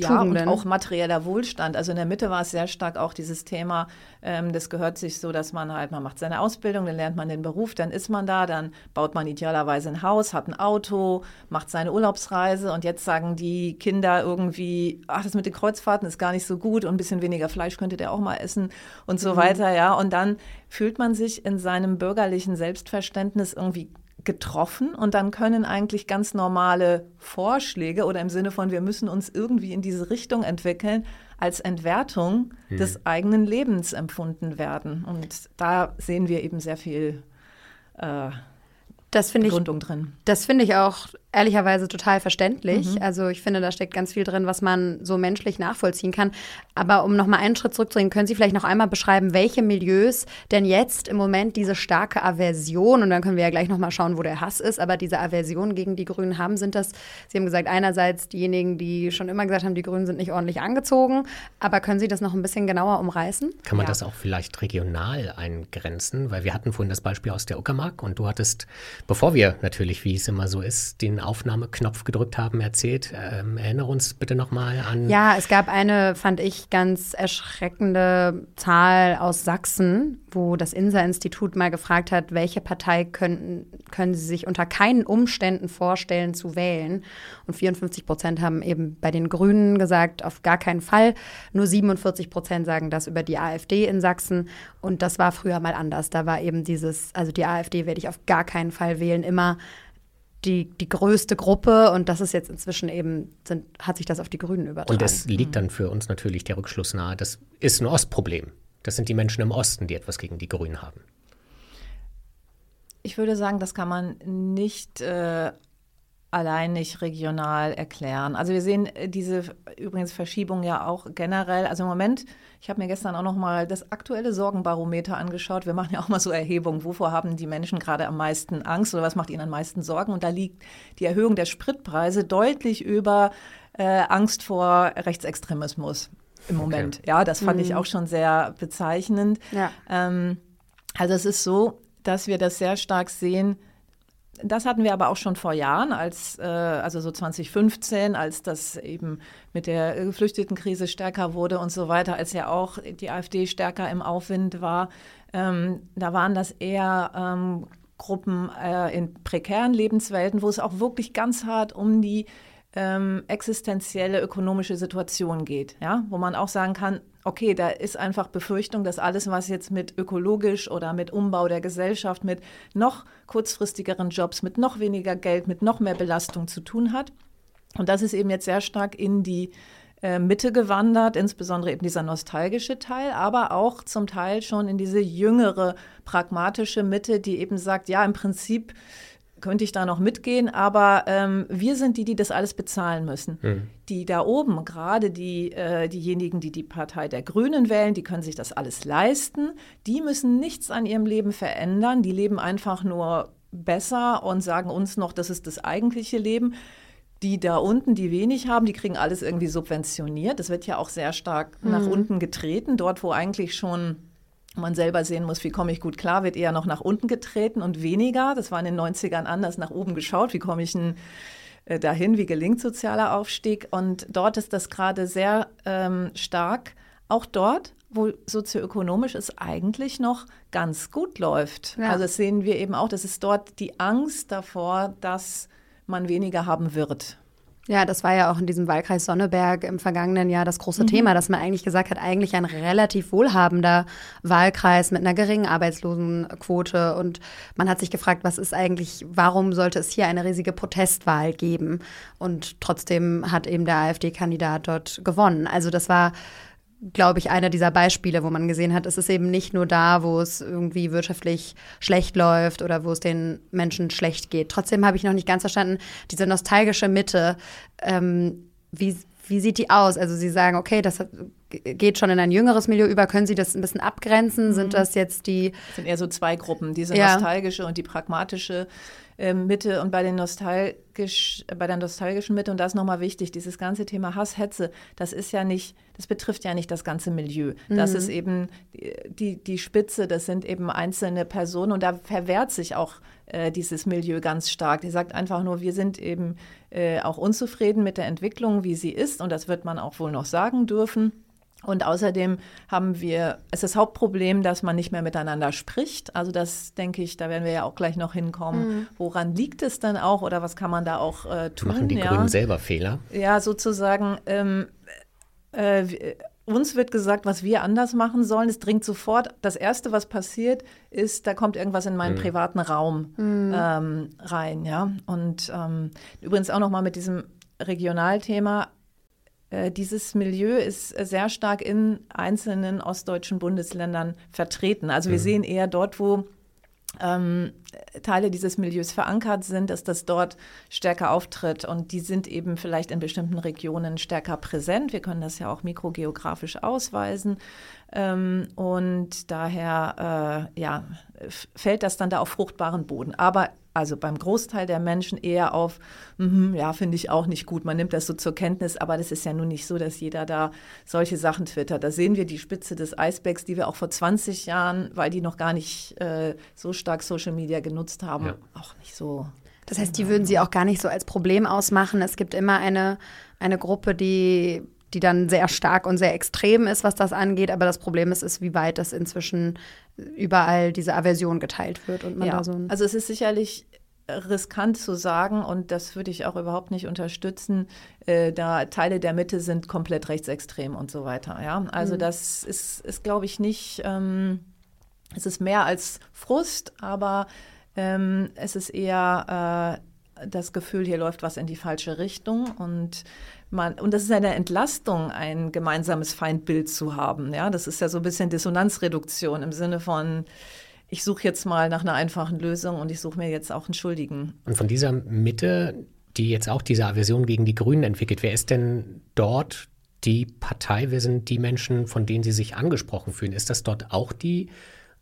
B: ja, und auch materieller Wohlstand. Also in der Mitte war es sehr stark auch dieses Thema, ähm, das gehört sich so, dass man halt, man macht seine Ausbildung, dann lernt man den Beruf, dann ist man da, dann baut man idealerweise ein Haus, hat ein Auto, macht seine Urlaubsreise und jetzt sagen die Kinder irgendwie, ach, das mit den Kreuzfahrten ist gar nicht so gut und ein bisschen weniger Fleisch könntet ihr auch mal essen und so mhm. weiter, ja. Und dann fühlt man sich in seinem bürgerlichen Selbstverständnis irgendwie getroffen und dann können eigentlich ganz normale Vorschläge oder im Sinne von, wir müssen uns irgendwie in diese Richtung entwickeln, als Entwertung hm. des eigenen Lebens empfunden werden. Und da sehen wir eben sehr viel äh,
C: das ich,
B: drin.
C: Das finde ich auch ehrlicherweise total verständlich. Mhm. Also ich finde, da steckt ganz viel drin, was man so menschlich nachvollziehen kann. Aber um noch mal einen Schritt zurückzugehen, können Sie vielleicht noch einmal beschreiben, welche Milieus denn jetzt im Moment diese starke Aversion und dann können wir ja gleich noch mal schauen, wo der Hass ist. Aber diese Aversion gegen die Grünen haben, sind das? Sie haben gesagt, einerseits diejenigen, die schon immer gesagt haben, die Grünen sind nicht ordentlich angezogen. Aber können Sie das noch ein bisschen genauer umreißen?
A: Kann man ja. das auch vielleicht regional eingrenzen? Weil wir hatten vorhin das Beispiel aus der Uckermark und du hattest, bevor wir natürlich, wie es immer so ist, den Aufnahmeknopf gedrückt haben, erzählt. Ähm, erinnere uns bitte nochmal an.
C: Ja, es gab eine, fand ich, ganz erschreckende Zahl aus Sachsen, wo das INSA-Institut mal gefragt hat, welche Partei können, können sie sich unter keinen Umständen vorstellen zu wählen. Und 54 Prozent haben eben bei den Grünen gesagt, auf gar keinen Fall. Nur 47 Prozent sagen das über die AfD in Sachsen. Und das war früher mal anders. Da war eben dieses, also die AfD werde ich auf gar keinen Fall wählen, immer die, die größte Gruppe und das ist jetzt inzwischen eben, sind, hat sich das auf die Grünen übertragen.
A: Und es liegt dann für uns natürlich der Rückschluss nahe, das ist ein Ostproblem. Das sind die Menschen im Osten, die etwas gegen die Grünen haben.
B: Ich würde sagen, das kann man nicht äh, allein nicht regional erklären. Also wir sehen äh, diese übrigens Verschiebung ja auch generell. Also im Moment, ich habe mir gestern auch noch mal das aktuelle Sorgenbarometer angeschaut. Wir machen ja auch mal so Erhebungen, wovor haben die Menschen gerade am meisten Angst oder was macht ihnen am meisten Sorgen? Und da liegt die Erhöhung der Spritpreise deutlich über äh, Angst vor Rechtsextremismus im Moment. Okay. Ja, das fand mhm. ich auch schon sehr bezeichnend. Ja. Ähm, also es ist so, dass wir das sehr stark sehen, das hatten wir aber auch schon vor Jahren, als, äh, also so 2015, als das eben mit der Geflüchtetenkrise stärker wurde und so weiter, als ja auch die AfD stärker im Aufwind war. Ähm, da waren das eher ähm, Gruppen äh, in prekären Lebenswelten, wo es auch wirklich ganz hart um die ähm, existenzielle ökonomische Situation geht, ja, wo man auch sagen kann, okay, da ist einfach Befürchtung, dass alles, was jetzt mit ökologisch oder mit Umbau der Gesellschaft, mit noch kurzfristigeren Jobs, mit noch weniger Geld, mit noch mehr Belastung zu tun hat. Und das ist eben jetzt sehr stark in die äh, Mitte gewandert, insbesondere eben dieser nostalgische Teil, aber auch zum Teil schon in diese jüngere, pragmatische Mitte, die eben sagt, ja, im Prinzip könnte ich da noch mitgehen, aber ähm, wir sind die, die das alles bezahlen müssen. Mhm. Die da oben, gerade die, äh, diejenigen, die die Partei der Grünen wählen, die können sich das alles leisten. Die müssen nichts an ihrem Leben verändern. Die leben einfach nur besser und sagen uns noch, das ist das eigentliche Leben. Die da unten, die wenig haben, die kriegen alles irgendwie subventioniert. Das wird ja auch sehr stark mhm. nach unten getreten, dort, wo eigentlich schon man selber sehen muss, wie komme ich gut klar, wird eher noch nach unten getreten und weniger. Das war in den 90ern anders nach oben geschaut. Wie komme ich denn äh, dahin? Wie gelingt sozialer Aufstieg? Und dort ist das gerade sehr ähm, stark. Auch dort, wo sozioökonomisch es eigentlich noch ganz gut läuft. Ja. Also das sehen wir eben auch, das ist dort die Angst davor, dass man weniger haben wird.
C: Ja, das war ja auch in diesem Wahlkreis Sonneberg im vergangenen Jahr das große mhm. Thema, dass man eigentlich gesagt hat, eigentlich ein relativ wohlhabender Wahlkreis mit einer geringen Arbeitslosenquote. Und man hat sich gefragt, was ist eigentlich, warum sollte es hier eine riesige Protestwahl geben? Und trotzdem hat eben der AfD-Kandidat dort gewonnen. Also das war glaube ich, einer dieser Beispiele, wo man gesehen hat, es ist eben nicht nur da, wo es irgendwie wirtschaftlich schlecht läuft oder wo es den Menschen schlecht geht. Trotzdem habe ich noch nicht ganz verstanden, diese nostalgische Mitte, ähm, wie, wie sieht die aus? Also Sie sagen, okay, das geht schon in ein jüngeres Milieu über. Können Sie das ein bisschen abgrenzen? Sind mhm. das jetzt die?
B: Das sind eher so zwei Gruppen, diese ja. nostalgische und die pragmatische äh, Mitte und bei, den nostalgisch, bei der nostalgischen Mitte, und das ist nochmal wichtig, dieses ganze Thema Hass, Hetze, das ist ja nicht, das betrifft ja nicht das ganze Milieu. Das mhm. ist eben die, die Spitze, das sind eben einzelne Personen und da verwehrt sich auch äh, dieses Milieu ganz stark. Die sagt einfach nur, wir sind eben äh, auch unzufrieden mit der Entwicklung, wie sie ist und das wird man auch wohl noch sagen dürfen. Und außerdem haben wir, es ist das Hauptproblem, dass man nicht mehr miteinander spricht. Also das denke ich, da werden wir ja auch gleich noch hinkommen. Mhm. Woran liegt es dann auch oder was kann man da auch äh, tun?
A: Machen die ja? Grünen selber Fehler?
B: Ja, sozusagen. Ähm, äh, uns wird gesagt, was wir anders machen sollen. Es dringt sofort. Das Erste, was passiert, ist, da kommt irgendwas in meinen mhm. privaten Raum mhm. ähm, rein. Ja? Und ähm, übrigens auch noch mal mit diesem Regionalthema dieses Milieu ist sehr stark in einzelnen ostdeutschen Bundesländern vertreten. Also wir mhm. sehen eher dort, wo ähm, Teile dieses Milieus verankert sind, dass das dort stärker auftritt. Und die sind eben vielleicht in bestimmten Regionen stärker präsent. Wir können das ja auch mikrogeografisch ausweisen. Ähm, und daher äh, ja, fällt das dann da auf fruchtbaren Boden. Aber also beim Großteil der Menschen eher auf, mm, ja, finde ich auch nicht gut. Man nimmt das so zur Kenntnis, aber das ist ja nun nicht so, dass jeder da solche Sachen twittert. Da sehen wir die Spitze des Eisbergs, die wir auch vor 20 Jahren, weil die noch gar nicht äh, so stark Social Media genutzt haben, ja. auch nicht so
C: Das heißt, die würden Sie auch gar nicht so als Problem ausmachen. Es gibt immer eine, eine Gruppe, die, die dann sehr stark und sehr extrem ist, was das angeht. Aber das Problem ist, ist wie weit das inzwischen überall diese Aversion geteilt wird und man
B: ja.
C: da so
B: Also es ist sicherlich riskant zu sagen und das würde ich auch überhaupt nicht unterstützen. Äh, da Teile der Mitte sind komplett rechtsextrem und so weiter. Ja, also mhm. das ist, ist glaube ich nicht. Ähm, es ist mehr als Frust, aber ähm, es ist eher äh, das Gefühl, hier läuft was in die falsche Richtung und man, und das ist eine Entlastung, ein gemeinsames Feindbild zu haben. Ja, das ist ja so ein bisschen Dissonanzreduktion im Sinne von, ich suche jetzt mal nach einer einfachen Lösung und ich suche mir jetzt auch einen Schuldigen.
A: Und von dieser Mitte, die jetzt auch diese Aversion gegen die Grünen entwickelt, wer ist denn dort die Partei? Wer sind die Menschen, von denen Sie sich angesprochen fühlen? Ist das dort auch die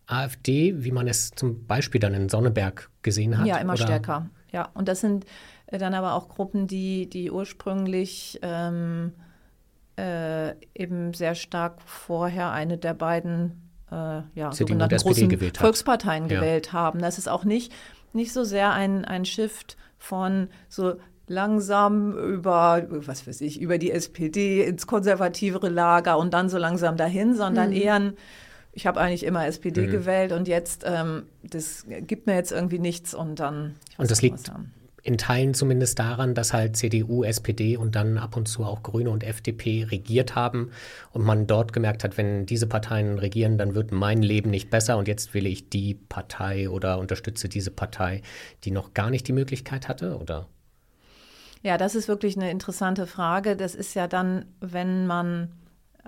A: AfD, wie man es zum Beispiel dann in Sonneberg gesehen hat?
B: Ja, immer oder? stärker. Ja, und das sind äh, dann aber auch Gruppen, die, die ursprünglich ähm, äh, eben sehr stark vorher eine der beiden äh, ja, sogenannten großen gewählt Volksparteien ja. gewählt haben. Das ist auch nicht, nicht so sehr ein, ein Shift von so langsam über, was weiß ich, über die SPD ins konservativere Lager und dann so langsam dahin, sondern mhm. eher ein ich habe eigentlich immer SPD mhm. gewählt und jetzt, ähm, das gibt mir jetzt irgendwie nichts und dann.
A: Und das liegt in Teilen zumindest daran, dass halt CDU, SPD und dann ab und zu auch Grüne und FDP regiert haben und man dort gemerkt hat, wenn diese Parteien regieren, dann wird mein Leben nicht besser und jetzt wähle ich die Partei oder unterstütze diese Partei, die noch gar nicht die Möglichkeit hatte, oder?
B: Ja, das ist wirklich eine interessante Frage. Das ist ja dann, wenn man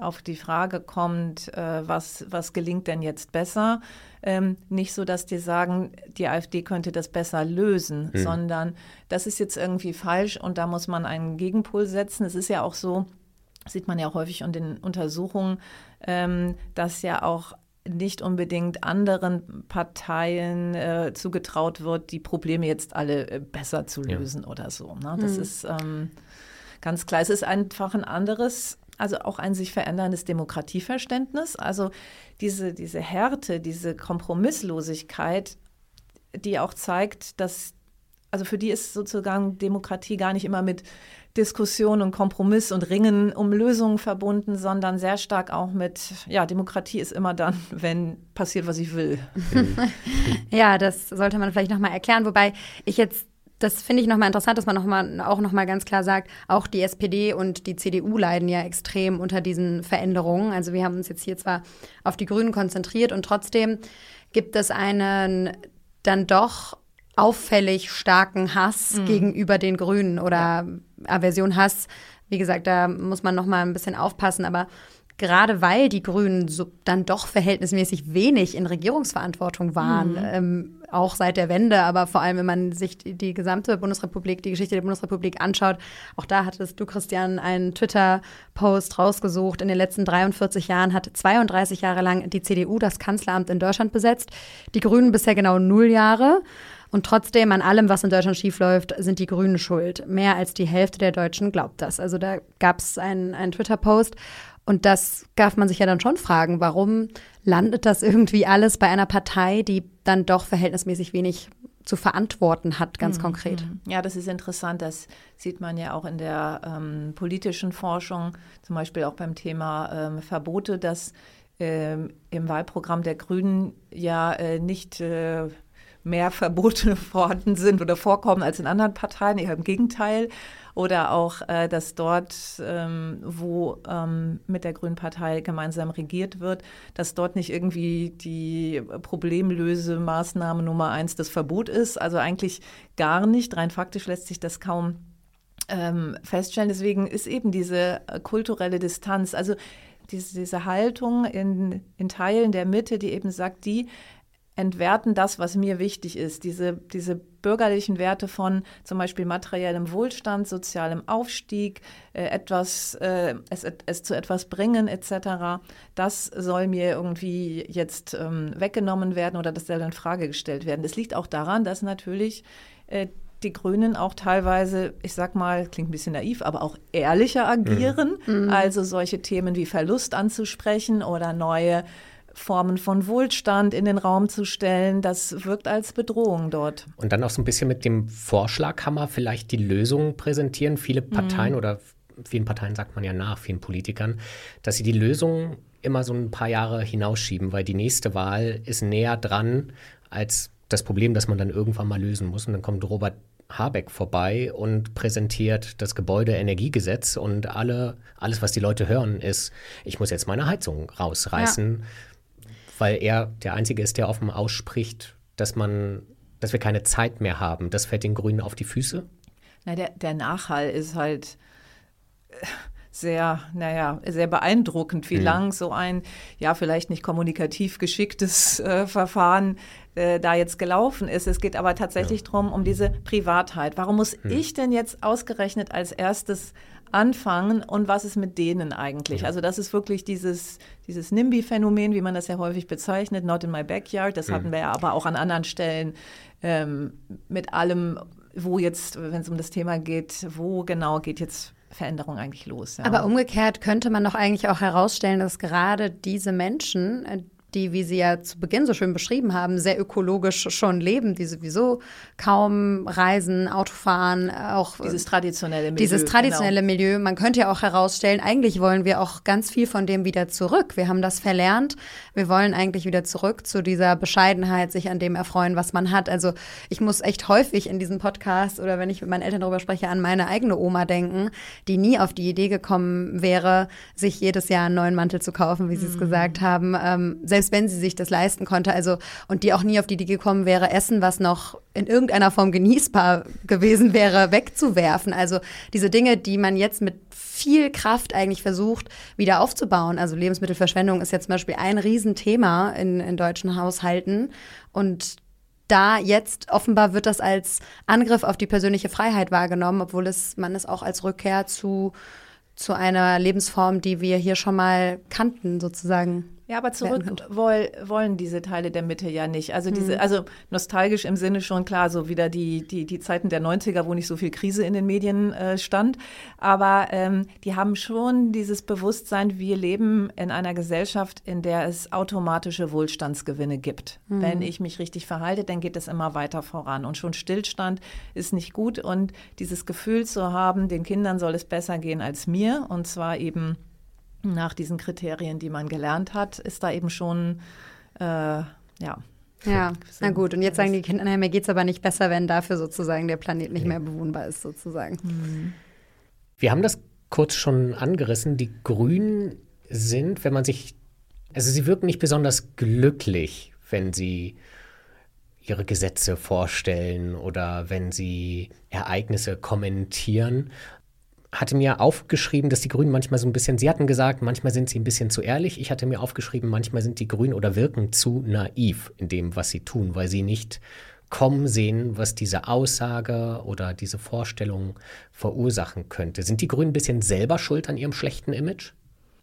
B: auf die Frage kommt, äh, was, was gelingt denn jetzt besser? Ähm, nicht so, dass die sagen, die AfD könnte das besser lösen, mhm. sondern das ist jetzt irgendwie falsch und da muss man einen Gegenpol setzen. Es ist ja auch so, sieht man ja auch häufig in den Untersuchungen, ähm, dass ja auch nicht unbedingt anderen Parteien äh, zugetraut wird, die Probleme jetzt alle äh, besser zu lösen ja. oder so. Ne? Das mhm. ist ähm, ganz klar. Es ist einfach ein anderes also auch ein sich veränderndes Demokratieverständnis. Also diese, diese Härte, diese Kompromisslosigkeit, die auch zeigt, dass, also für die ist sozusagen Demokratie gar nicht immer mit Diskussion und Kompromiss und Ringen um Lösungen verbunden, sondern sehr stark auch mit, ja, Demokratie ist immer dann, wenn passiert, was ich will. [LAUGHS]
C: ja, das sollte man vielleicht nochmal erklären, wobei ich jetzt das finde ich nochmal interessant, dass man noch mal, auch nochmal ganz klar sagt, auch die SPD und die CDU leiden ja extrem unter diesen Veränderungen. Also wir haben uns jetzt hier zwar auf die Grünen konzentriert und trotzdem gibt es einen dann doch auffällig starken Hass mhm. gegenüber den Grünen oder ja. Aversion Hass. Wie gesagt, da muss man nochmal ein bisschen aufpassen, aber gerade weil die Grünen so dann doch verhältnismäßig wenig in Regierungsverantwortung waren, mhm. ähm, auch seit der Wende, aber vor allem, wenn man sich die, die, gesamte Bundesrepublik, die Geschichte der Bundesrepublik anschaut, auch da hattest du, Christian, einen Twitter-Post rausgesucht. In den letzten 43 Jahren hat 32 Jahre lang die CDU das Kanzleramt in Deutschland besetzt, die Grünen bisher genau null Jahre. Und trotzdem an allem, was in Deutschland schiefläuft, sind die Grünen schuld. Mehr als die Hälfte der Deutschen glaubt das. Also da gab es einen, einen Twitter-Post und das darf man sich ja dann schon fragen, warum landet das irgendwie alles bei einer Partei, die dann doch verhältnismäßig wenig zu verantworten hat, ganz mhm. konkret.
B: Ja, das ist interessant. Das sieht man ja auch in der ähm, politischen Forschung, zum Beispiel auch beim Thema ähm, Verbote, dass ähm, im Wahlprogramm der Grünen ja äh, nicht äh, mehr Verbote [LAUGHS] vorhanden sind oder vorkommen als in anderen Parteien, eher im Gegenteil. Oder auch, äh, dass dort, ähm, wo ähm, mit der Grünen Partei gemeinsam regiert wird, dass dort nicht irgendwie die Problemlösemaßnahme Nummer eins das Verbot ist. Also eigentlich gar nicht. Rein faktisch lässt sich das kaum ähm, feststellen. Deswegen ist eben diese äh, kulturelle Distanz, also diese, diese Haltung in, in Teilen der Mitte, die eben sagt, die entwerten das, was mir wichtig ist. Diese, diese bürgerlichen Werte von zum Beispiel materiellem Wohlstand, sozialem Aufstieg, äh, etwas, äh, es, es zu etwas bringen etc., das soll mir irgendwie jetzt ähm, weggenommen werden oder das soll in Frage gestellt werden. Das liegt auch daran, dass natürlich äh, die Grünen auch teilweise, ich sag mal, klingt ein bisschen naiv, aber auch ehrlicher agieren. Mhm. mhm. Also solche Themen wie Verlust anzusprechen oder neue Formen von Wohlstand in den Raum zu stellen, das wirkt als Bedrohung dort.
A: Und dann auch so ein bisschen mit dem Vorschlaghammer vielleicht die Lösung präsentieren. Viele Parteien mhm. oder vielen Parteien sagt man ja nach, vielen Politikern, dass sie die Lösung immer so ein paar Jahre hinausschieben, weil die nächste Wahl ist näher dran als das Problem, das man dann irgendwann mal lösen muss. Und dann kommt Robert Habeck vorbei und präsentiert das Gebäudeenergiegesetz und alle, alles, was die Leute hören, ist, ich muss jetzt meine Heizung rausreißen, ja. Weil er der Einzige ist, der offen ausspricht, dass man, dass wir keine Zeit mehr haben. Das fällt den Grünen auf die Füße.
B: Na, der, der Nachhall ist halt sehr, naja, sehr beeindruckend, wie mhm. lang so ein, ja, vielleicht nicht kommunikativ geschicktes äh, Verfahren äh, da jetzt gelaufen ist. Es geht aber tatsächlich ja. darum, um diese Privatheit. Warum muss mhm. ich denn jetzt ausgerechnet als erstes anfangen und was ist mit denen eigentlich? Also das ist wirklich dieses, dieses NIMBY-Phänomen, wie man das ja häufig bezeichnet, not in my backyard. Das mhm. hatten wir ja aber auch an anderen Stellen ähm, mit allem, wo jetzt, wenn es um das Thema geht, wo genau geht jetzt Veränderung eigentlich los.
C: Ja. Aber umgekehrt könnte man doch eigentlich auch herausstellen, dass gerade diese Menschen, äh, die, wie Sie ja zu Beginn so schön beschrieben haben, sehr ökologisch schon leben, die sowieso kaum reisen, Auto fahren, auch
B: dieses traditionelle Milieu.
C: Dieses traditionelle genau. Milieu. Man könnte ja auch herausstellen, eigentlich wollen wir auch ganz viel von dem wieder zurück. Wir haben das verlernt. Wir wollen eigentlich wieder zurück zu dieser Bescheidenheit, sich an dem erfreuen, was man hat. Also ich muss echt häufig in diesem Podcast oder wenn ich mit meinen Eltern darüber spreche, an meine eigene Oma denken, die nie auf die Idee gekommen wäre, sich jedes Jahr einen neuen Mantel zu kaufen, wie Sie es mhm. gesagt haben. Ähm, selbst wenn sie sich das leisten konnte. Also, und die auch nie auf die Idee gekommen wäre, Essen, was noch in irgendeiner Form genießbar gewesen wäre, wegzuwerfen. Also diese Dinge, die man jetzt mit viel Kraft eigentlich versucht, wieder aufzubauen. Also Lebensmittelverschwendung ist jetzt zum Beispiel ein Riesenthema in, in deutschen Haushalten. Und da jetzt offenbar wird das als Angriff auf die persönliche Freiheit wahrgenommen, obwohl es, man es auch als Rückkehr zu, zu einer Lebensform, die wir hier schon mal kannten, sozusagen
B: ja, aber zurück woll, wollen diese Teile der Mitte ja nicht. Also diese, mhm. also nostalgisch im Sinne schon klar, so wieder die, die, die Zeiten der 90er, wo nicht so viel Krise in den Medien äh, stand. Aber ähm, die haben schon dieses Bewusstsein, wir leben in einer Gesellschaft, in der es automatische Wohlstandsgewinne gibt. Mhm. Wenn ich mich richtig verhalte, dann geht es immer weiter voran. Und schon Stillstand ist nicht gut. Und dieses Gefühl zu haben, den Kindern soll es besser gehen als mir, und zwar eben nach diesen Kriterien, die man gelernt hat, ist da eben schon, äh, ja.
C: Ja, na gut. Und jetzt sagen die Kinder, mir geht es aber nicht besser, wenn dafür sozusagen der Planet nicht mehr bewohnbar ist, sozusagen. Mhm.
A: Wir haben das kurz schon angerissen. Die Grünen sind, wenn man sich, also sie wirken nicht besonders glücklich, wenn sie ihre Gesetze vorstellen oder wenn sie Ereignisse kommentieren hatte mir aufgeschrieben, dass die Grünen manchmal so ein bisschen, Sie hatten gesagt, manchmal sind sie ein bisschen zu ehrlich. Ich hatte mir aufgeschrieben, manchmal sind die Grünen oder wirken zu naiv in dem, was sie tun, weil sie nicht kommen sehen, was diese Aussage oder diese Vorstellung verursachen könnte. Sind die Grünen ein bisschen selber schuld an ihrem schlechten Image?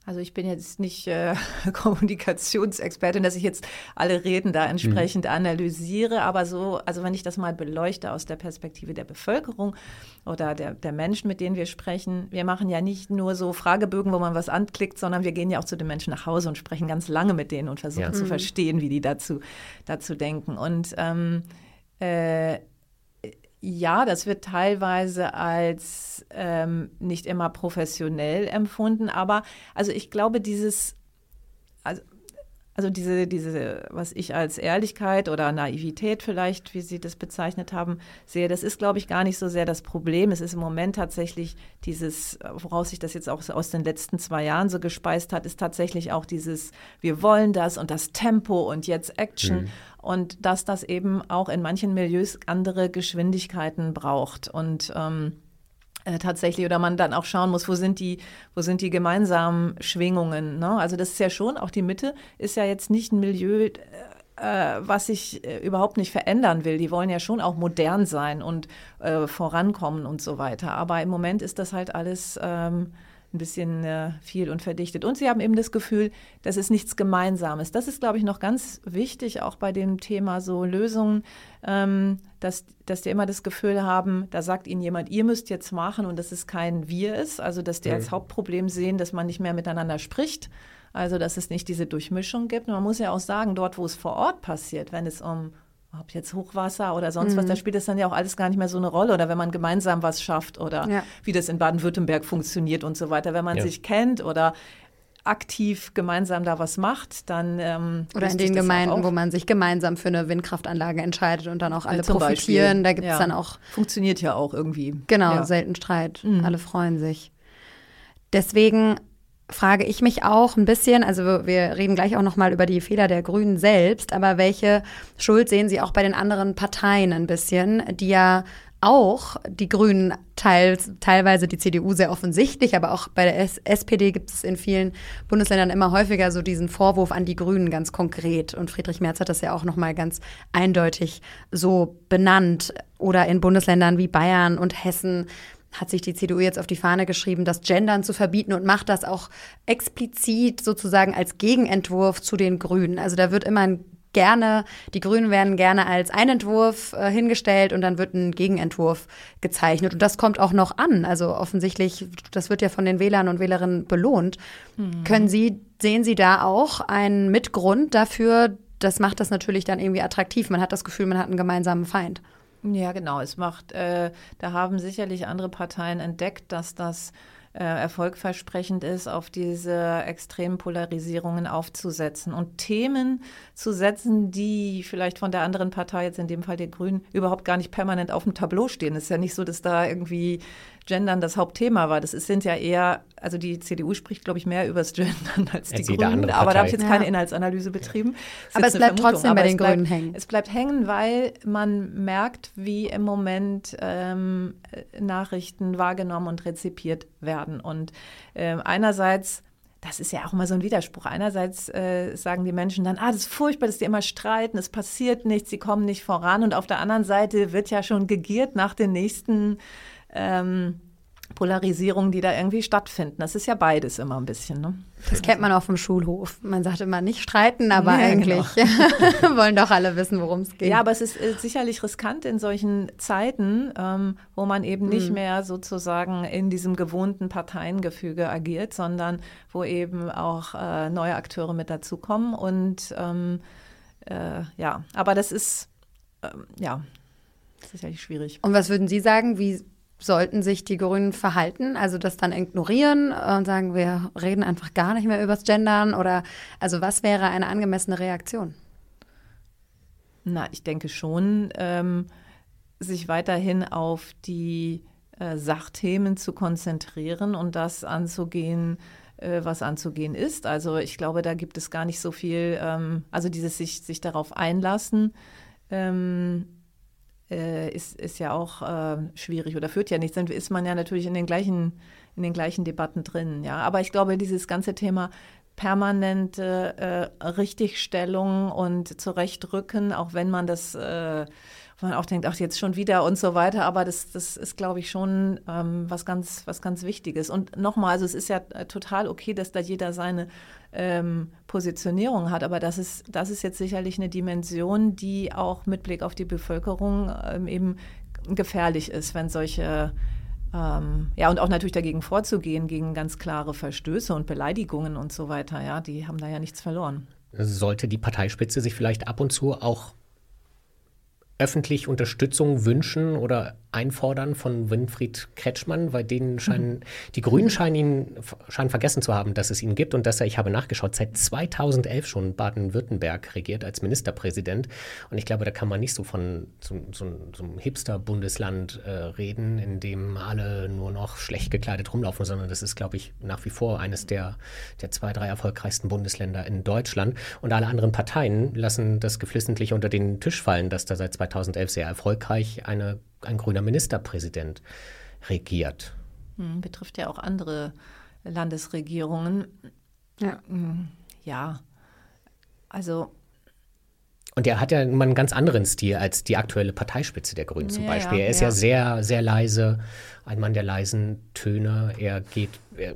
B: Also ich bin jetzt nicht äh, [LAUGHS] Kommunikationsexpertin, dass ich jetzt alle Reden da entsprechend mhm. analysiere, aber so, also wenn ich das mal beleuchte aus der Perspektive der Bevölkerung oder der, der Menschen, mit denen wir sprechen, wir machen ja nicht nur so Fragebögen, wo man was anklickt, sondern wir gehen ja auch zu den Menschen nach Hause und sprechen ganz lange mit denen und versuchen ja. zu mhm. verstehen, wie die dazu, dazu denken. Und ähm, äh, ja, das wird teilweise als ähm, nicht immer professionell empfunden, aber also ich glaube, dieses, also, also diese, diese, was ich als Ehrlichkeit oder Naivität vielleicht, wie Sie das bezeichnet haben, sehe, das ist, glaube ich, gar nicht so sehr das Problem. Es ist im Moment tatsächlich dieses, woraus sich das jetzt auch aus den letzten zwei Jahren so gespeist hat, ist tatsächlich auch dieses, wir wollen das und das Tempo und jetzt Action. Mhm und dass das eben auch in manchen Milieus andere Geschwindigkeiten braucht und ähm, äh, tatsächlich oder man dann auch schauen muss, wo sind die, wo sind die gemeinsamen Schwingungen. Ne? Also das ist ja schon, auch die Mitte ist ja jetzt nicht ein Milieu, äh, was sich äh, überhaupt nicht verändern will. Die wollen ja schon auch modern sein und äh, vorankommen und so weiter. Aber im Moment ist das halt alles ähm, ein bisschen äh, viel und verdichtet. Und sie haben eben das Gefühl, das ist nichts Gemeinsames. Das ist, glaube ich, noch ganz wichtig, auch bei dem Thema so Lösungen, ähm, dass, dass die immer das Gefühl haben, da sagt ihnen jemand, ihr müsst jetzt machen und dass es kein Wir ist. Also, dass die mhm. als Hauptproblem sehen, dass man nicht mehr miteinander spricht. Also, dass es nicht diese Durchmischung gibt. Und man muss ja auch sagen, dort, wo es vor Ort passiert, wenn es um ob jetzt Hochwasser oder sonst mhm. was, da spielt das dann ja auch alles gar nicht mehr so eine Rolle. Oder wenn man gemeinsam was schafft oder ja. wie das in Baden-Württemberg funktioniert und so weiter. Wenn man ja. sich kennt oder aktiv gemeinsam da was macht, dann
C: ähm, oder in den Gemeinden, wo man sich gemeinsam für eine Windkraftanlage entscheidet und dann auch alle ja, profitieren. Beispiel. Da gibt es dann auch
B: funktioniert ja auch irgendwie.
C: Genau, selten Streit. Mhm. Alle freuen sich. Deswegen frage ich mich auch ein bisschen, also wir reden gleich auch noch mal über die Fehler der Grünen selbst, aber welche Schuld sehen Sie auch bei den anderen Parteien ein bisschen, die ja auch die Grünen teils, teilweise die CDU sehr offensichtlich, aber auch bei der S SPD gibt es in vielen Bundesländern immer häufiger so diesen Vorwurf an die Grünen ganz konkret. Und Friedrich Merz hat das ja auch noch mal ganz eindeutig so benannt. Oder in Bundesländern wie Bayern und Hessen hat sich die CDU jetzt auf die Fahne geschrieben, das Gendern zu verbieten und macht das auch explizit sozusagen als Gegenentwurf zu den Grünen. Also da wird immer gerne, die Grünen werden gerne als Einentwurf äh, hingestellt und dann wird ein Gegenentwurf gezeichnet. Und das kommt auch noch an. Also offensichtlich, das wird ja von den Wählern und Wählerinnen belohnt. Mhm. Können Sie, sehen Sie da auch einen Mitgrund dafür? Das macht das natürlich dann irgendwie attraktiv. Man hat das Gefühl, man hat einen gemeinsamen Feind.
B: Ja, genau. Es macht, äh, da haben sicherlich andere Parteien entdeckt, dass das äh, erfolgversprechend ist, auf diese extremen Polarisierungen aufzusetzen und Themen zu setzen, die vielleicht von der anderen Partei, jetzt in dem Fall den Grünen, überhaupt gar nicht permanent auf dem Tableau stehen. Es ist ja nicht so, dass da irgendwie Gendern das Hauptthema war. Das ist, sind ja eher, also die CDU spricht, glaube ich, mehr über das Gendern [LAUGHS] als die Grünen. Aber da habe ich jetzt ja. keine Inhaltsanalyse betrieben.
C: Aber es bleibt Vermutung. trotzdem Aber bei den
B: bleibt,
C: Grünen hängen.
B: Es bleibt hängen, weil man merkt, wie im Moment ähm, Nachrichten wahrgenommen und rezipiert werden. Und äh, einerseits das ist ja auch immer so ein Widerspruch. Einerseits äh, sagen die Menschen dann, ah, das ist furchtbar, dass die immer streiten, es passiert nichts, sie kommen nicht voran. Und auf der anderen Seite wird ja schon gegiert nach den nächsten ähm, Polarisierungen, die da irgendwie stattfinden. Das ist ja beides immer ein bisschen. Ne?
C: Das kennt man auch vom Schulhof. Man sagt immer nicht streiten, aber ja, eigentlich genau. [LAUGHS] wollen doch alle wissen, worum es geht.
B: Ja, aber es ist äh, sicherlich riskant in solchen Zeiten, ähm, wo man eben nicht mhm. mehr sozusagen in diesem gewohnten Parteiengefüge agiert, sondern wo eben auch äh, neue Akteure mit dazukommen. Und ähm, äh, ja, aber das ist ähm, ja sicherlich schwierig.
C: Und was würden Sie sagen? Wie sollten sich die Grünen verhalten? Also das dann ignorieren und sagen, wir reden einfach gar nicht mehr übers Gendern? Oder also was wäre eine angemessene Reaktion?
B: Na, ich denke schon, ähm, sich weiterhin auf die äh, Sachthemen zu konzentrieren und das anzugehen, äh, was anzugehen ist. Also ich glaube, da gibt es gar nicht so viel, ähm, also dieses sich, sich darauf einlassen. Ähm, äh, ist, ist ja auch äh, schwierig oder führt ja nichts, dann ist man ja natürlich in den gleichen, in den gleichen Debatten drin. Ja. Aber ich glaube, dieses ganze Thema permanente äh, Richtigstellung und Zurechtrücken, auch wenn man das äh, man auch denkt, ach, jetzt schon wieder und so weiter. Aber das, das ist, glaube ich, schon ähm, was, ganz, was ganz Wichtiges. Und nochmal, also es ist ja äh, total okay, dass da jeder seine ähm, Positionierung hat. Aber das ist, das ist jetzt sicherlich eine Dimension, die auch mit Blick auf die Bevölkerung ähm, eben gefährlich ist, wenn solche ähm, ja, und auch natürlich dagegen vorzugehen, gegen ganz klare Verstöße und Beleidigungen und so weiter, ja, die haben da ja nichts verloren.
A: Sollte die Parteispitze sich vielleicht ab und zu auch öffentlich Unterstützung wünschen oder einfordern von Winfried Kretschmann, weil denen scheinen, mhm. die Grünen scheinen ihn scheinen vergessen zu haben, dass es ihn gibt und dass er, ich habe nachgeschaut, seit 2011 schon Baden-Württemberg regiert als Ministerpräsident. Und ich glaube, da kann man nicht so von so, so, so einem Hipster-Bundesland äh, reden, in dem alle nur noch schlecht gekleidet rumlaufen, sondern das ist, glaube ich, nach wie vor eines der, der zwei, drei erfolgreichsten Bundesländer in Deutschland. Und alle anderen Parteien lassen das geflissentlich unter den Tisch fallen, dass da seit 2011 sehr erfolgreich eine, ein grüner Ministerpräsident regiert.
B: Hm, betrifft ja auch andere Landesregierungen. Ja, hm, ja. also
A: und er hat ja immer einen ganz anderen Stil als die aktuelle Parteispitze der Grünen zum ja, Beispiel. Er ist ja. ja. sehr, sehr leise, ein Mann der leisen Töne. Er geht, er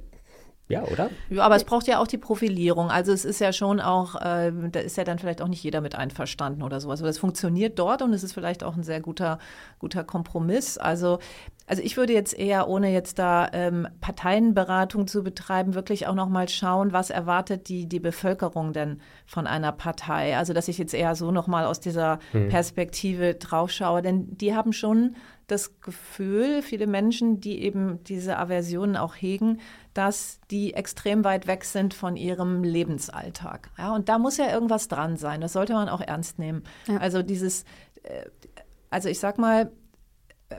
A: Ja, oder?
B: Ja, aber es braucht ja auch die Profilierung. Also es ist ja schon auch, äh, da ist ja dann vielleicht auch nicht jeder mit einverstanden oder sowas. Aber das funktioniert dort und es ist vielleicht auch ein sehr guter, guter Kompromiss. Also, also ich würde jetzt eher, ohne jetzt da ähm, Parteienberatung zu betreiben, wirklich auch nochmal schauen, was erwartet die, die Bevölkerung denn von einer Partei. Also dass ich jetzt eher so nochmal aus dieser hm. Perspektive drauf schaue. Denn die haben schon das Gefühl, viele Menschen, die eben diese Aversionen auch hegen, dass die extrem weit weg sind von ihrem Lebensalltag. Ja, und da muss ja irgendwas dran sein. Das sollte man auch ernst nehmen. Ja. Also dieses, äh, also ich sag mal,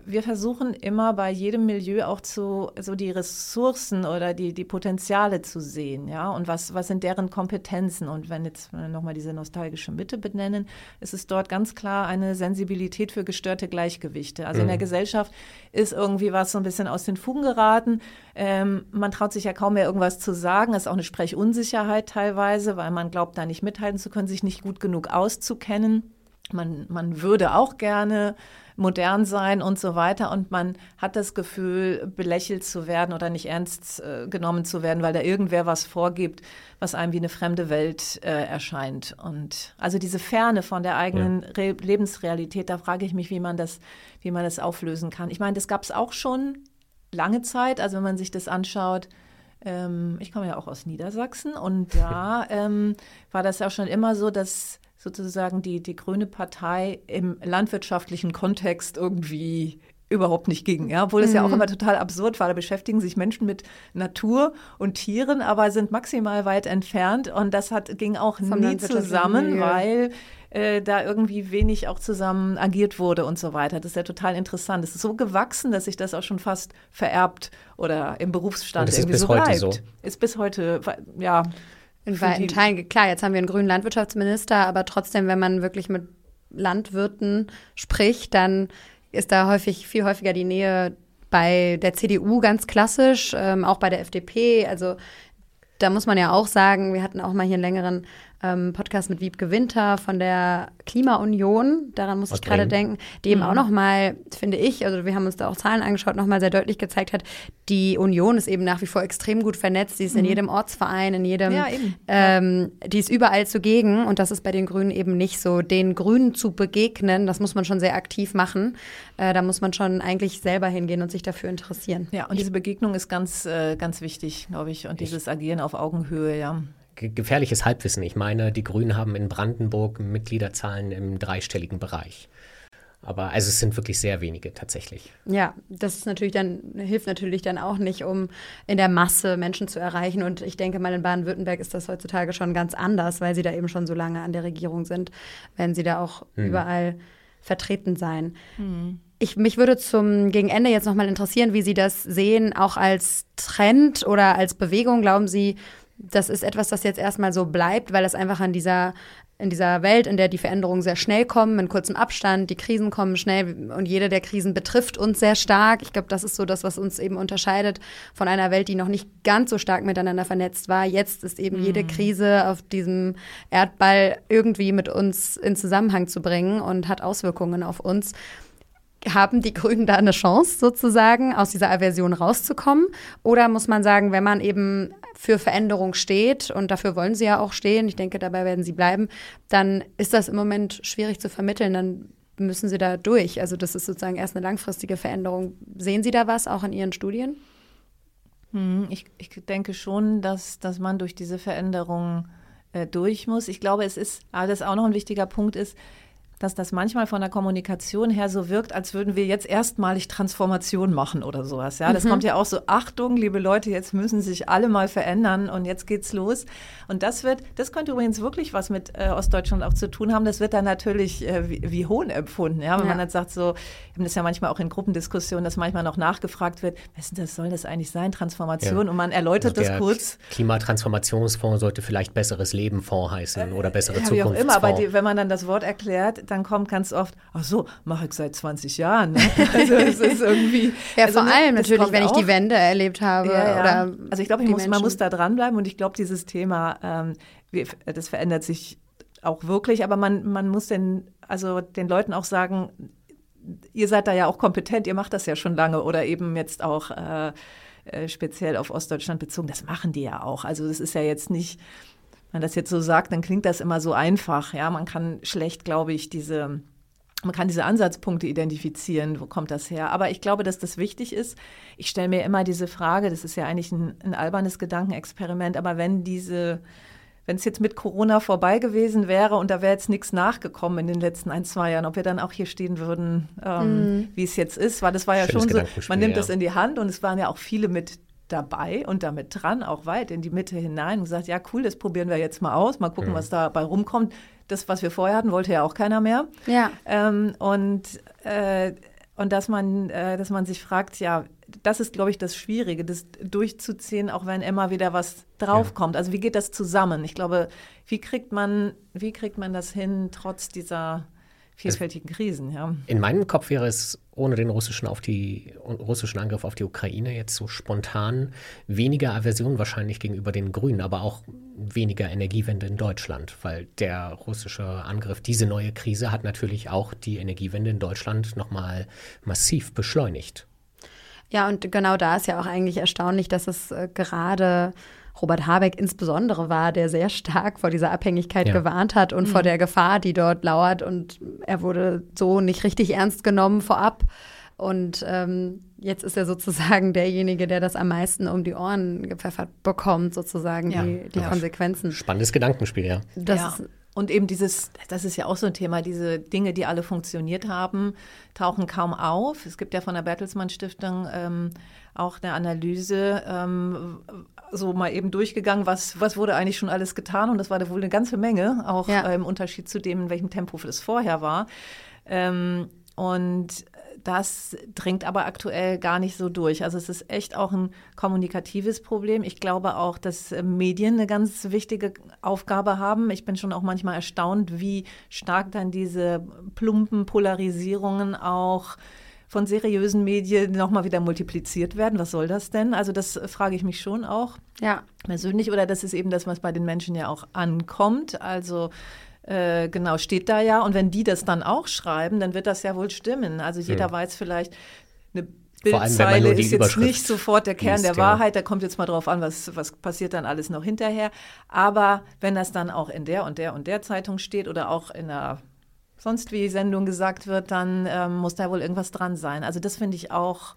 B: wir versuchen immer bei jedem Milieu auch zu, so die Ressourcen oder die, die Potenziale zu sehen, ja, und was, was sind deren Kompetenzen. Und wenn jetzt nochmal diese nostalgische Mitte benennen, ist es dort ganz klar eine Sensibilität für gestörte Gleichgewichte. Also mhm. in der mhm. Gesellschaft ist irgendwie was so ein bisschen aus den Fugen geraten. Ähm, man traut sich ja kaum mehr irgendwas zu sagen. Es ist auch eine Sprechunsicherheit teilweise, weil man glaubt, da nicht mithalten zu können, sich nicht gut genug auszukennen. Man, man würde auch gerne modern sein und so weiter. Und man hat das Gefühl, belächelt zu werden oder nicht ernst äh, genommen zu werden, weil da irgendwer was vorgibt, was einem wie eine fremde Welt äh, erscheint. Und also diese Ferne von der eigenen ja. Lebensrealität, da frage ich mich, wie man das, wie man das auflösen kann. Ich meine, das gab es auch schon lange Zeit. Also wenn man sich das anschaut, ähm, ich komme ja auch aus Niedersachsen und da [LAUGHS] ähm, war das ja auch schon immer so, dass sozusagen die, die Grüne Partei im landwirtschaftlichen Kontext irgendwie überhaupt nicht ging, ja, obwohl es mhm. ja auch mhm. immer total absurd war. Da beschäftigen sich Menschen mit Natur und Tieren, aber sind maximal weit entfernt und das hat, ging auch Vom nie zusammen, weil äh, da irgendwie wenig auch zusammen agiert wurde und so weiter. Das ist ja total interessant. Es ist so gewachsen, dass sich das auch schon fast vererbt oder im Berufsstand
A: und das
B: irgendwie
A: ist bis
B: so
A: heute
B: bleibt.
A: So.
B: Ist bis heute, ja.
C: In weiten Teilen, klar, jetzt haben wir einen grünen Landwirtschaftsminister, aber trotzdem, wenn man wirklich mit Landwirten spricht, dann ist da häufig viel häufiger die Nähe bei der CDU ganz klassisch, ähm, auch bei der FDP. Also da muss man ja auch sagen, wir hatten auch mal hier einen längeren ähm, Podcast mit Wiebke Winter von der Klimaunion, daran muss ich gerade denken, die eben mhm. auch nochmal, finde ich, also wir haben uns da auch Zahlen angeschaut, nochmal sehr deutlich gezeigt hat, die Union ist eben nach wie vor extrem gut vernetzt, sie ist mhm. in jedem Ortsverein, in jedem, ja, ähm, die ist überall zugegen und das ist bei den Grünen eben nicht so. Den Grünen zu begegnen, das muss man schon sehr aktiv machen, äh, da muss man schon eigentlich selber hingehen und sich dafür interessieren.
B: Ja, und diese Begegnung ist ganz, äh, ganz wichtig, glaube ich, und dieses Agieren auf Augenhöhe, ja
A: gefährliches Halbwissen. Ich meine, die Grünen haben in Brandenburg Mitgliederzahlen im dreistelligen Bereich. Aber also es sind wirklich sehr wenige tatsächlich.
C: Ja, das ist natürlich dann, hilft natürlich dann auch nicht, um in der Masse Menschen zu erreichen. Und ich denke mal, in Baden-Württemberg ist das heutzutage schon ganz anders, weil sie da eben schon so lange an der Regierung sind, wenn sie da auch hm. überall vertreten sein. Hm. Ich, mich würde zum gegen Ende jetzt nochmal interessieren, wie Sie das sehen, auch als Trend oder als Bewegung. Glauben Sie, das ist etwas, das jetzt erstmal so bleibt, weil es einfach an dieser in dieser Welt, in der die Veränderungen sehr schnell kommen, in kurzem Abstand, die Krisen kommen schnell und jede der Krisen betrifft uns sehr stark. Ich glaube, das ist so das, was uns eben unterscheidet von einer Welt, die noch nicht ganz so stark miteinander vernetzt war. Jetzt ist eben mhm. jede Krise auf diesem Erdball irgendwie mit uns in Zusammenhang zu bringen und hat Auswirkungen auf uns haben die Grünen da eine Chance, sozusagen aus dieser Aversion rauszukommen? Oder muss man sagen, wenn man eben für Veränderung steht, und dafür wollen sie ja auch stehen, ich denke, dabei werden sie bleiben, dann ist das im Moment schwierig zu vermitteln, dann müssen sie da durch. Also das ist sozusagen erst eine langfristige Veränderung. Sehen Sie da was auch in Ihren Studien?
B: Hm, ich, ich denke schon, dass, dass man durch diese Veränderung äh, durch muss. Ich glaube, es ist, aber das auch noch ein wichtiger Punkt ist, dass das manchmal von der Kommunikation her so wirkt, als würden wir jetzt erstmalig Transformation machen oder sowas. Ja, das mhm. kommt ja auch so, Achtung, liebe Leute, jetzt müssen sich alle mal verändern und jetzt geht's los. Und das wird, das könnte übrigens wirklich was mit äh, Ostdeutschland auch zu tun haben. Das wird dann natürlich äh, wie, wie Hohn empfunden. Ja, wenn ja. man dann sagt so, wir haben das ja manchmal auch in Gruppendiskussionen, dass manchmal noch nachgefragt wird, was das soll das eigentlich sein, Transformation? Ja. Und man erläutert also das kurz.
A: Klimatransformationsfonds sollte vielleicht besseres Leben Fonds heißen oder bessere ja. Wie auch immer,
B: aber die, wenn man dann das Wort erklärt, dann kommt ganz oft, ach so, mache ich seit 20 Jahren. Ne? [LAUGHS] Also es ist irgendwie.
C: ja, also, vor ne, allem natürlich, wenn ich die Wende erlebt habe. Ja, ja. Oder
B: also ich glaube, man muss da dranbleiben und ich glaube, dieses Thema, ähm, das verändert sich auch wirklich, aber man, man muss den, also den Leuten auch sagen, ihr seid da ja auch kompetent, ihr macht das ja schon lange oder eben jetzt auch äh, äh, speziell auf Ostdeutschland bezogen. Das machen die ja auch. Also das ist ja jetzt nicht, man das jetzt so sagt, dann klingt das immer so einfach. Ja, man kann schlecht, glaube ich, diese man kann diese Ansatzpunkte identifizieren, wo kommt das her. Aber ich glaube, dass das wichtig ist. Ich stelle mir immer diese Frage, das ist ja eigentlich ein, ein albernes Gedankenexperiment, aber wenn diese, wenn es jetzt mit Corona vorbei gewesen wäre und da wäre jetzt nichts nachgekommen in den letzten ein, zwei Jahren, ob wir dann auch hier stehen würden, ähm, mm. wie es jetzt ist, weil das war ja Schönes schon so, man nimmt ja. das in die Hand und es waren ja auch viele mit dabei und damit dran, auch weit in die Mitte hinein und gesagt, ja cool, das probieren wir jetzt mal aus, mal gucken, mm. was dabei rumkommt das, was wir vorher hatten, wollte ja auch keiner mehr.
C: Ja.
B: Ähm, und, äh, und dass man, äh, dass man sich fragt, ja, das ist, glaube ich, das Schwierige, das durchzuziehen, auch wenn immer wieder was draufkommt. Ja. Also wie geht das zusammen? Ich glaube, wie kriegt man, wie kriegt man das hin, trotz dieser vielfältigen Krisen, ja.
A: In meinem Kopf wäre es ohne den russischen, auf die, russischen Angriff auf die Ukraine jetzt so spontan weniger Aversion wahrscheinlich gegenüber den Grünen, aber auch weniger Energiewende in Deutschland, weil der russische Angriff, diese neue Krise hat natürlich auch die Energiewende in Deutschland nochmal massiv beschleunigt.
C: Ja, und genau da ist ja auch eigentlich erstaunlich, dass es äh, gerade Robert Habeck insbesondere war, der sehr stark vor dieser Abhängigkeit ja. gewarnt hat und mhm. vor der Gefahr, die dort lauert. Und er wurde so nicht richtig ernst genommen vorab. Und ähm, jetzt ist er sozusagen derjenige, der das am meisten um die Ohren gepfeffert bekommt, sozusagen ja. die, die ja. Konsequenzen.
A: Spannendes Gedankenspiel, ja.
B: Das ja. Und eben dieses, das ist ja auch so ein Thema, diese Dinge, die alle funktioniert haben, tauchen kaum auf. Es gibt ja von der Bertelsmann Stiftung ähm, auch eine Analyse, ähm, so mal eben durchgegangen, was, was wurde eigentlich schon alles getan. Und das war da wohl eine ganze Menge, auch ja. äh, im Unterschied zu dem, in welchem Tempo es vorher war. Ähm, und das dringt aber aktuell gar nicht so durch. Also es ist echt auch ein kommunikatives Problem. Ich glaube auch, dass äh, Medien eine ganz wichtige Aufgabe haben. Ich bin schon auch manchmal erstaunt, wie stark dann diese plumpen Polarisierungen auch von seriösen Medien nochmal wieder multipliziert werden. Was soll das denn? Also das frage ich mich schon auch
C: ja.
B: persönlich. Oder das ist eben das, was bei den Menschen ja auch ankommt. Also äh, genau, steht da ja. Und wenn die das dann auch schreiben, dann wird das ja wohl stimmen. Also jeder hm. weiß vielleicht, eine Bildzeile ist jetzt nicht sofort der Kern liest, der Wahrheit, da kommt jetzt mal drauf an, was, was passiert dann alles noch hinterher. Aber wenn das dann auch in der und der und der Zeitung steht oder auch in einer sonst wie Sendung gesagt wird, dann ähm, muss da wohl irgendwas dran sein. Also das finde ich auch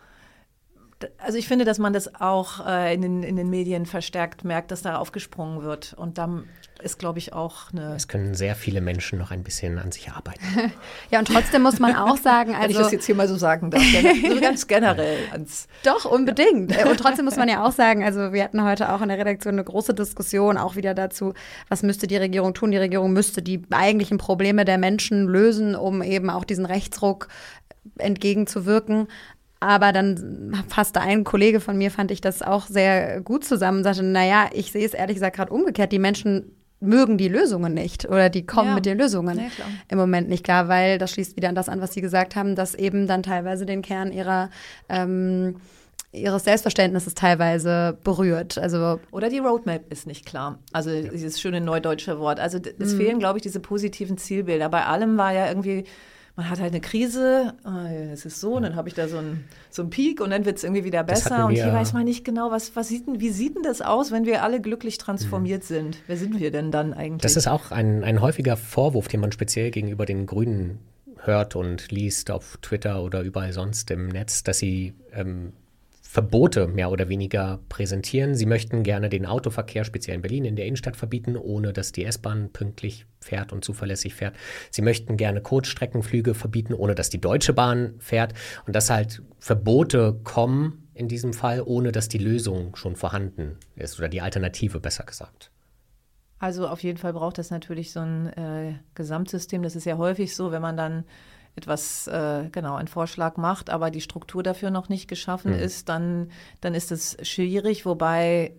B: also ich finde, dass man das auch äh, in, den, in den Medien verstärkt merkt, dass da aufgesprungen wird. Und dann ist, glaube ich, auch eine.
A: Es können sehr viele Menschen noch ein bisschen an sich arbeiten. [LAUGHS]
C: ja, und trotzdem muss man auch sagen, also.
B: Wenn ich das jetzt hier mal so sagen darf, [LAUGHS] so ganz generell ans.
C: Doch, unbedingt. Und trotzdem muss man ja auch sagen, also wir hatten heute auch in der Redaktion eine große Diskussion auch wieder dazu, was müsste die Regierung tun? Die Regierung müsste die eigentlichen Probleme der Menschen lösen, um eben auch diesen Rechtsruck entgegenzuwirken. Aber dann fasste ein Kollege von mir, fand ich das auch sehr gut zusammen und sagte, naja, ich sehe es ehrlich gesagt gerade umgekehrt. Die Menschen mögen die Lösungen nicht oder die kommen ja. mit den Lösungen ja, im Moment nicht klar, weil das schließt wieder an das an, was Sie gesagt haben, dass eben dann teilweise den Kern ihrer ähm, ihres Selbstverständnisses teilweise berührt. Also
B: Oder die Roadmap ist nicht klar. Also dieses schöne neudeutsche Wort. Also es mhm. fehlen, glaube ich, diese positiven Zielbilder. Bei allem war ja irgendwie man hat halt eine Krise, äh, es ist so, und dann habe ich da so einen so Peak und dann wird es irgendwie wieder besser. Und hier weiß man nicht genau, was, was sieht wie sieht denn das aus, wenn wir alle glücklich transformiert mhm. sind? Wer sind wir denn dann eigentlich?
A: Das ist auch ein, ein häufiger Vorwurf, den man speziell gegenüber den Grünen hört und liest auf Twitter oder überall sonst im Netz, dass sie ähm, Verbote mehr oder weniger präsentieren. Sie möchten gerne den Autoverkehr, speziell in Berlin, in der Innenstadt verbieten, ohne dass die S-Bahn pünktlich fährt und zuverlässig fährt. Sie möchten gerne Kurzstreckenflüge verbieten, ohne dass die Deutsche Bahn fährt. Und dass halt Verbote kommen in diesem Fall, ohne dass die Lösung schon vorhanden ist oder die Alternative besser gesagt.
B: Also auf jeden Fall braucht das natürlich so ein äh, Gesamtsystem. Das ist ja häufig so, wenn man dann etwas, äh, genau, einen Vorschlag macht, aber die Struktur dafür noch nicht geschaffen mhm. ist, dann, dann ist es schwierig, wobei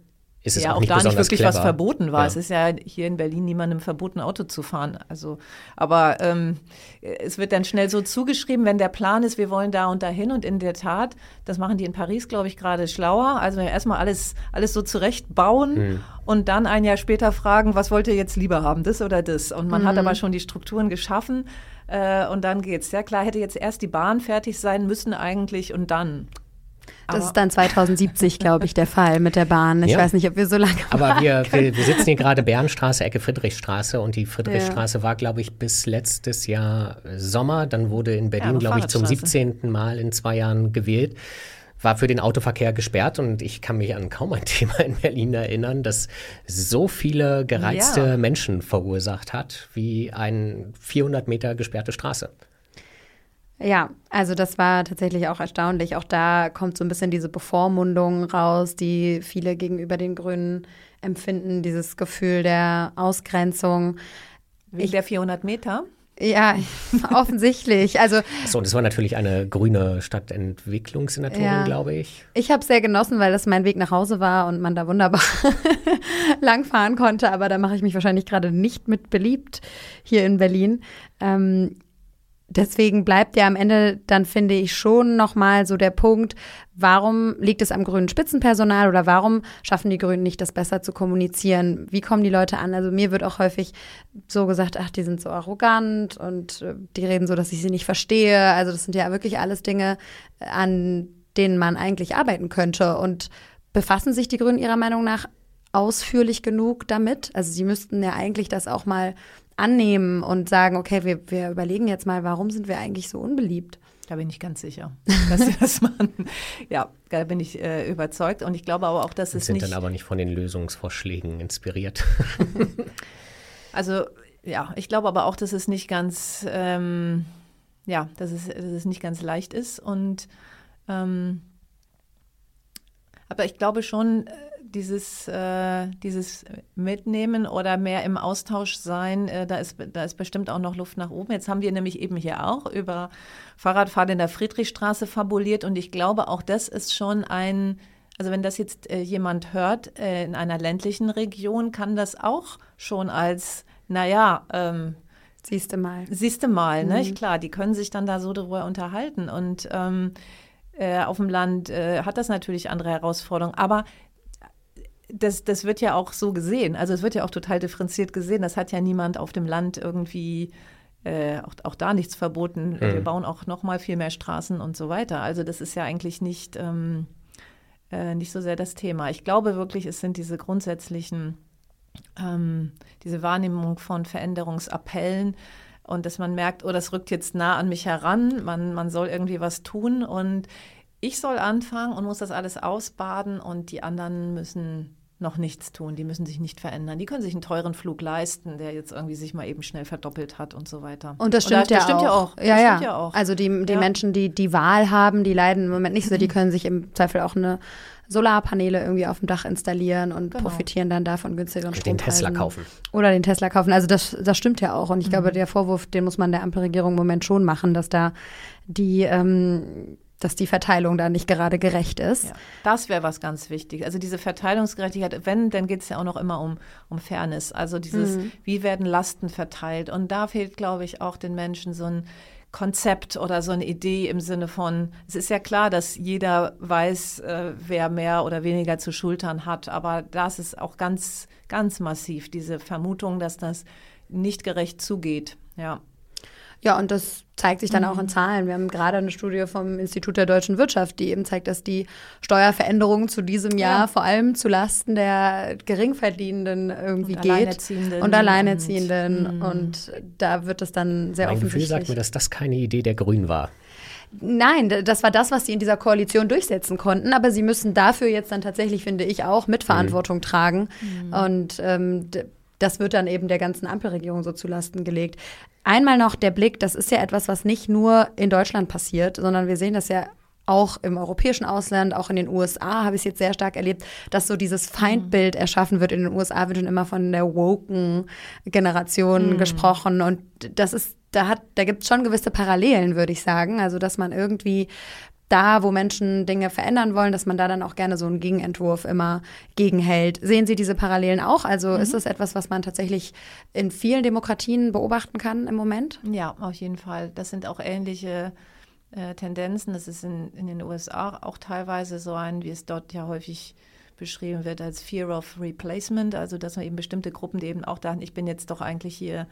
A: ist es
B: ja
A: auch, auch
B: da nicht wirklich
A: clever.
B: was verboten war. Ja. Es ist ja hier in Berlin niemandem verboten, Auto zu fahren. Also, aber ähm, es wird dann schnell so zugeschrieben, wenn der Plan ist, wir wollen da und dahin. Und in der Tat, das machen die in Paris, glaube ich, gerade schlauer. Also erstmal alles, alles so zurechtbauen mhm. und dann ein Jahr später fragen, was wollt ihr jetzt lieber haben, das oder das? Und man mhm. hat aber schon die Strukturen geschaffen. Äh, und dann geht's. Ja klar, hätte jetzt erst die Bahn fertig sein müssen eigentlich und dann
C: Das aber ist dann 2070, glaube ich, der Fall mit der Bahn. Ich ja. weiß nicht, ob wir so lange.
A: Aber wir, wir, wir, sitzen hier gerade Bernstraße, Ecke Friedrichstraße und die Friedrichstraße ja. war, glaube ich, bis letztes Jahr Sommer. Dann wurde in Berlin, ja, glaube ich, zum 17. Mal in zwei Jahren gewählt war für den Autoverkehr gesperrt und ich kann mich an kaum ein [LAUGHS] Thema in Berlin erinnern, das so viele gereizte ja. Menschen verursacht hat wie eine 400 Meter gesperrte Straße.
C: Ja, also das war tatsächlich auch erstaunlich. Auch da kommt so ein bisschen diese Bevormundung raus, die viele gegenüber den Grünen empfinden, dieses Gefühl der Ausgrenzung.
B: Wegen ich, der 400 Meter?
C: Ja, [LAUGHS] offensichtlich. Also,
A: so, und das war natürlich eine grüne Stadtentwicklungssenatorin, ja. glaube ich.
C: Ich habe es sehr genossen, weil das mein Weg nach Hause war und man da wunderbar [LAUGHS] langfahren konnte. Aber da mache ich mich wahrscheinlich gerade nicht mit beliebt hier in Berlin. Ähm, deswegen bleibt ja am Ende dann, finde ich, schon nochmal so der Punkt, warum liegt es am grünen Spitzenpersonal oder warum schaffen die Grünen nicht, das besser zu kommunizieren? Wie kommen die Leute an? Also mir wird auch häufig so gesagt, ach, die sind so arrogant und äh, die reden so, dass ich sie nicht verstehe. Also das sind ja wirklich alles Dinge, an denen man eigentlich arbeiten könnte. Und befassen sich die Grünen ihrer Meinung nach ausführlich genug damit? Also sie müssten ja eigentlich das auch mal annehmen und sagen, okay, wir, wir überlegen jetzt mal, warum sind wir eigentlich so unbeliebt?
B: Da bin ich ganz sicher, [LAUGHS] dass sie das machen. Ja, da bin ich äh, überzeugt. Und ich glaube aber auch, dass es
A: sind
B: nicht.
A: dann aber nicht von den Lösungsvorschlägen inspiriert. [LAUGHS]
B: also ja, ich glaube aber auch, dass es nicht ganz, ähm, ja, dass es, dass es nicht ganz leicht ist. Und ähm, aber ich glaube schon, äh, dieses, äh, dieses Mitnehmen oder mehr im Austausch sein, äh, da, ist, da ist bestimmt auch noch Luft nach oben. Jetzt haben wir nämlich eben hier auch über Fahrradfahrt in der Friedrichstraße fabuliert und ich glaube, auch das ist schon ein, also wenn das jetzt äh, jemand hört äh, in einer ländlichen Region, kann das auch schon als, naja, ähm,
C: Siehste mal.
B: Siehste mal, ne? Mhm. Klar, die können sich dann da so darüber unterhalten. Und ähm, äh, auf dem Land äh, hat das natürlich andere Herausforderungen. Aber das, das wird ja auch so gesehen. Also es wird ja auch total differenziert gesehen. Das hat ja niemand auf dem Land irgendwie äh, auch, auch da nichts verboten. Mhm. Wir bauen auch noch mal viel mehr Straßen und so weiter. Also das ist ja eigentlich nicht, ähm, äh, nicht so sehr das Thema. Ich glaube wirklich, es sind diese grundsätzlichen, ähm, diese Wahrnehmung von Veränderungsappellen und dass man merkt, oh, das rückt jetzt nah an mich heran, man, man soll irgendwie was tun und ich soll anfangen und muss das alles ausbaden und die anderen müssen noch nichts tun, die müssen sich nicht verändern. Die können sich einen teuren Flug leisten, der jetzt irgendwie sich mal eben schnell verdoppelt hat und so weiter.
C: Und das stimmt, und das, ja, das stimmt auch. ja auch. Ja, ja. ja auch. Also die, die ja. Menschen, die die Wahl haben, die leiden im Moment nicht so, die können sich im Zweifel auch eine Solarpaneele irgendwie auf dem Dach installieren und genau. profitieren dann davon günstigeren Strom.
A: Den Tesla kaufen.
C: Oder den Tesla kaufen. Also das, das stimmt ja auch. Und ich mhm. glaube, der Vorwurf, den muss man der Ampelregierung im Moment schon machen, dass da die ähm, dass die Verteilung da nicht gerade gerecht ist. Ja,
B: das wäre was ganz wichtig. Also diese Verteilungsgerechtigkeit, wenn, dann geht es ja auch noch immer um, um Fairness. Also dieses, mhm. wie werden Lasten verteilt? Und da fehlt, glaube ich, auch den Menschen so ein Konzept oder so eine Idee im Sinne von, es ist ja klar, dass jeder weiß, äh, wer mehr oder weniger zu schultern hat, aber das ist auch ganz, ganz massiv, diese Vermutung, dass das nicht gerecht zugeht. Ja.
C: Ja, und das zeigt sich dann mhm. auch in mhm. Zahlen. Wir haben gerade eine Studie vom Institut der deutschen Wirtschaft, die eben zeigt, dass die Steuerveränderungen zu diesem Jahr ja. vor allem zu Lasten der Geringverdienenden irgendwie und geht. Alleinerziehenden. Und Alleinerziehenden. Und, mhm. und da wird es dann sehr
A: mein
C: offensichtlich.
A: Mein Gefühl sagt mir, dass das keine Idee der Grünen war.
C: Nein, das war das, was sie in dieser Koalition durchsetzen konnten. Aber sie müssen dafür jetzt dann tatsächlich, finde ich, auch Mitverantwortung mhm. tragen. Mhm. Und ähm, das wird dann eben der ganzen Ampelregierung so zulasten gelegt. Einmal noch der Blick, das ist ja etwas, was nicht nur in Deutschland passiert, sondern wir sehen das ja auch im europäischen Ausland, auch in den USA habe ich es jetzt sehr stark erlebt, dass so dieses Feindbild erschaffen wird. In den USA wird schon immer von der woken Generation mhm. gesprochen und das ist, da hat, da gibt es schon gewisse Parallelen, würde ich sagen. Also, dass man irgendwie da, wo Menschen Dinge verändern wollen, dass man da dann auch gerne so einen Gegenentwurf immer gegenhält. Sehen Sie diese Parallelen auch? Also mhm. ist das etwas, was man tatsächlich in vielen Demokratien beobachten kann im Moment?
B: Ja, auf jeden Fall. Das sind auch ähnliche äh, Tendenzen. Das ist in, in den USA auch teilweise so ein, wie es dort ja häufig beschrieben wird als Fear of Replacement, also dass man eben bestimmte Gruppen, die eben auch dachten, ich bin jetzt doch eigentlich hier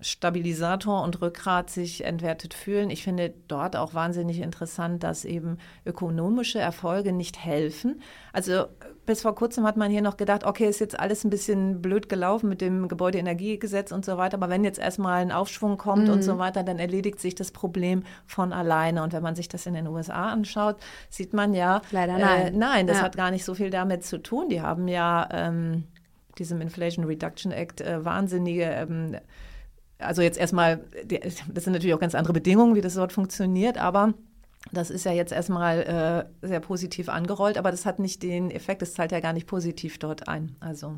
B: Stabilisator und Rückgrat sich entwertet fühlen. Ich finde dort auch wahnsinnig interessant, dass eben ökonomische Erfolge nicht helfen. Also bis vor kurzem hat man hier noch gedacht, okay, ist jetzt alles ein bisschen blöd gelaufen mit dem Gebäudeenergiegesetz und so weiter, aber wenn jetzt erstmal ein Aufschwung kommt mhm. und so weiter, dann erledigt sich das Problem von alleine. Und wenn man sich das in den USA anschaut, sieht man ja,
C: leider nein.
B: Äh, nein, das ja. hat gar nicht so viel damit zu tun. Die haben ja ähm, diesem Inflation Reduction Act äh, wahnsinnige ähm, also jetzt erstmal, das sind natürlich auch ganz andere Bedingungen, wie das dort funktioniert, aber das ist ja jetzt erstmal äh, sehr positiv angerollt, aber das hat nicht den Effekt, es zahlt ja gar nicht positiv dort ein. Also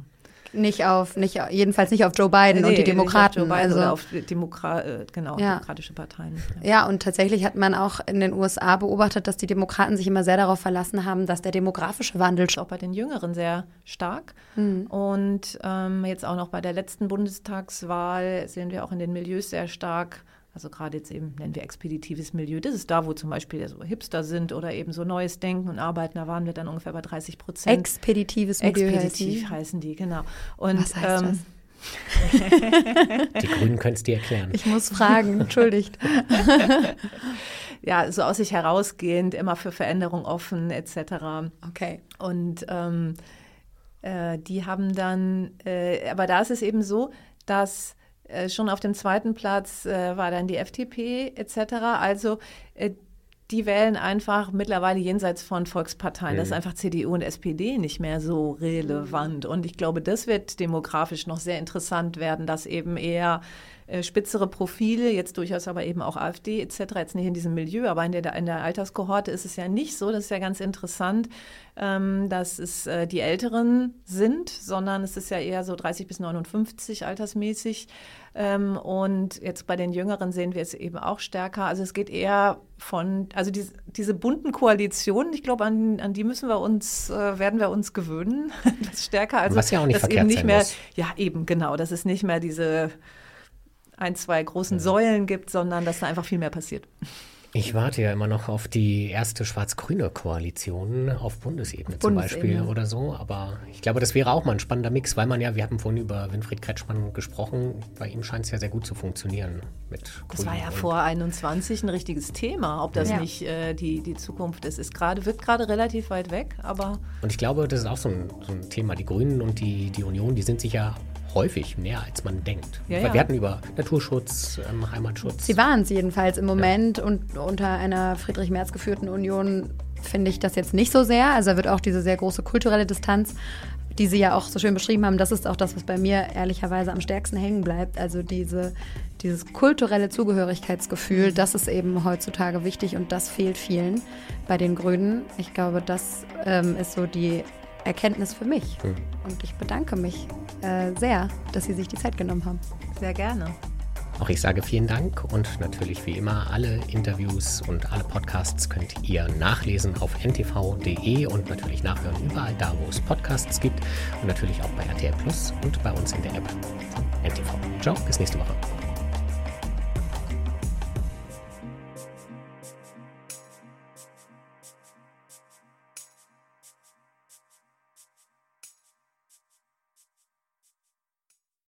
C: nicht auf, nicht, jedenfalls nicht auf Joe Biden nee, und die Demokraten.
B: Biden also, auf Demokra äh, genau, ja. demokratische Parteien.
C: Ja. ja. und tatsächlich hat man auch in den USA beobachtet, dass die Demokraten sich immer sehr darauf verlassen haben, dass der demografische Wandel
B: auch bei den Jüngeren sehr stark. Mhm. Und ähm, jetzt auch noch bei der letzten Bundestagswahl sehen wir auch in den Milieus sehr stark also gerade jetzt eben nennen wir expeditives Milieu. Das ist da, wo zum Beispiel so Hipster sind oder eben so neues Denken und Arbeiten. Da waren wir dann ungefähr bei 30 Prozent.
C: Expeditives Milieu
B: Expeditiv heißen, heißen die, genau. Und,
C: Was heißt ähm,
A: das? Die Grünen können es dir erklären.
C: Ich muss fragen, entschuldigt. [LAUGHS]
B: ja, so aus sich herausgehend, immer für Veränderung offen, etc.
C: Okay.
B: Und ähm, äh, die haben dann, äh, aber da ist es eben so, dass äh, schon auf dem zweiten Platz äh, war dann die FDP etc. Also äh, die wählen einfach mittlerweile jenseits von Volksparteien. Mhm. Das ist einfach CDU und SPD nicht mehr so relevant. Und ich glaube, das wird demografisch noch sehr interessant werden, dass eben eher äh, spitzere Profile, jetzt durchaus aber eben auch AfD etc., jetzt nicht in diesem Milieu, aber in der, in der Alterskohorte ist es ja nicht so, das ist ja ganz interessant, ähm, dass es äh, die Älteren sind, sondern es ist ja eher so 30 bis 59 altersmäßig. Ähm, und jetzt bei den Jüngeren sehen wir es eben auch stärker. Also es geht eher von, also die, diese bunten Koalitionen, ich glaube, an, an die müssen wir uns, äh, werden wir uns gewöhnen, [LAUGHS] das stärker. Also
A: Was ja auch nicht verkehrt eben nicht
B: mehr,
A: muss.
B: ja eben genau, das ist nicht mehr diese ein, zwei großen ja. Säulen gibt, sondern dass da einfach viel mehr passiert.
A: Ich warte ja immer noch auf die erste schwarz-grüne Koalition auf Bundesebene, zum Beispiel oder so. Aber ich glaube, das wäre auch mal ein spannender Mix, weil man ja, wir haben vorhin über Winfried Kretschmann gesprochen, bei ihm scheint es ja sehr gut zu funktionieren mit
B: Das war ja vor 21 ein richtiges Thema, ob das ja. nicht äh, die, die Zukunft ist. Es grade, wird gerade relativ weit weg, aber.
A: Und ich glaube, das ist auch so ein, so ein Thema. Die Grünen und die, die Union, die sind sich ja häufig mehr, als man denkt. Ja, ja. Wir hatten über Naturschutz, ähm, Heimatschutz.
C: Sie waren es jedenfalls im Moment ja. und unter einer Friedrich Merz geführten Union finde ich das jetzt nicht so sehr. Also da wird auch diese sehr große kulturelle Distanz, die Sie ja auch so schön beschrieben haben, das ist auch das, was bei mir ehrlicherweise am stärksten hängen bleibt. Also diese, dieses kulturelle Zugehörigkeitsgefühl, das ist eben heutzutage wichtig und das fehlt vielen bei den Grünen. Ich glaube, das ähm, ist so die Erkenntnis für mich. Hm. Und ich bedanke mich äh, sehr, dass Sie sich die Zeit genommen haben.
B: Sehr gerne.
A: Auch ich sage vielen Dank und natürlich wie immer alle Interviews und alle Podcasts könnt ihr nachlesen auf ntv.de und natürlich nachhören überall da, wo es Podcasts gibt und natürlich auch bei RTL Plus und bei uns in der App von NTV. Ciao, bis nächste Woche.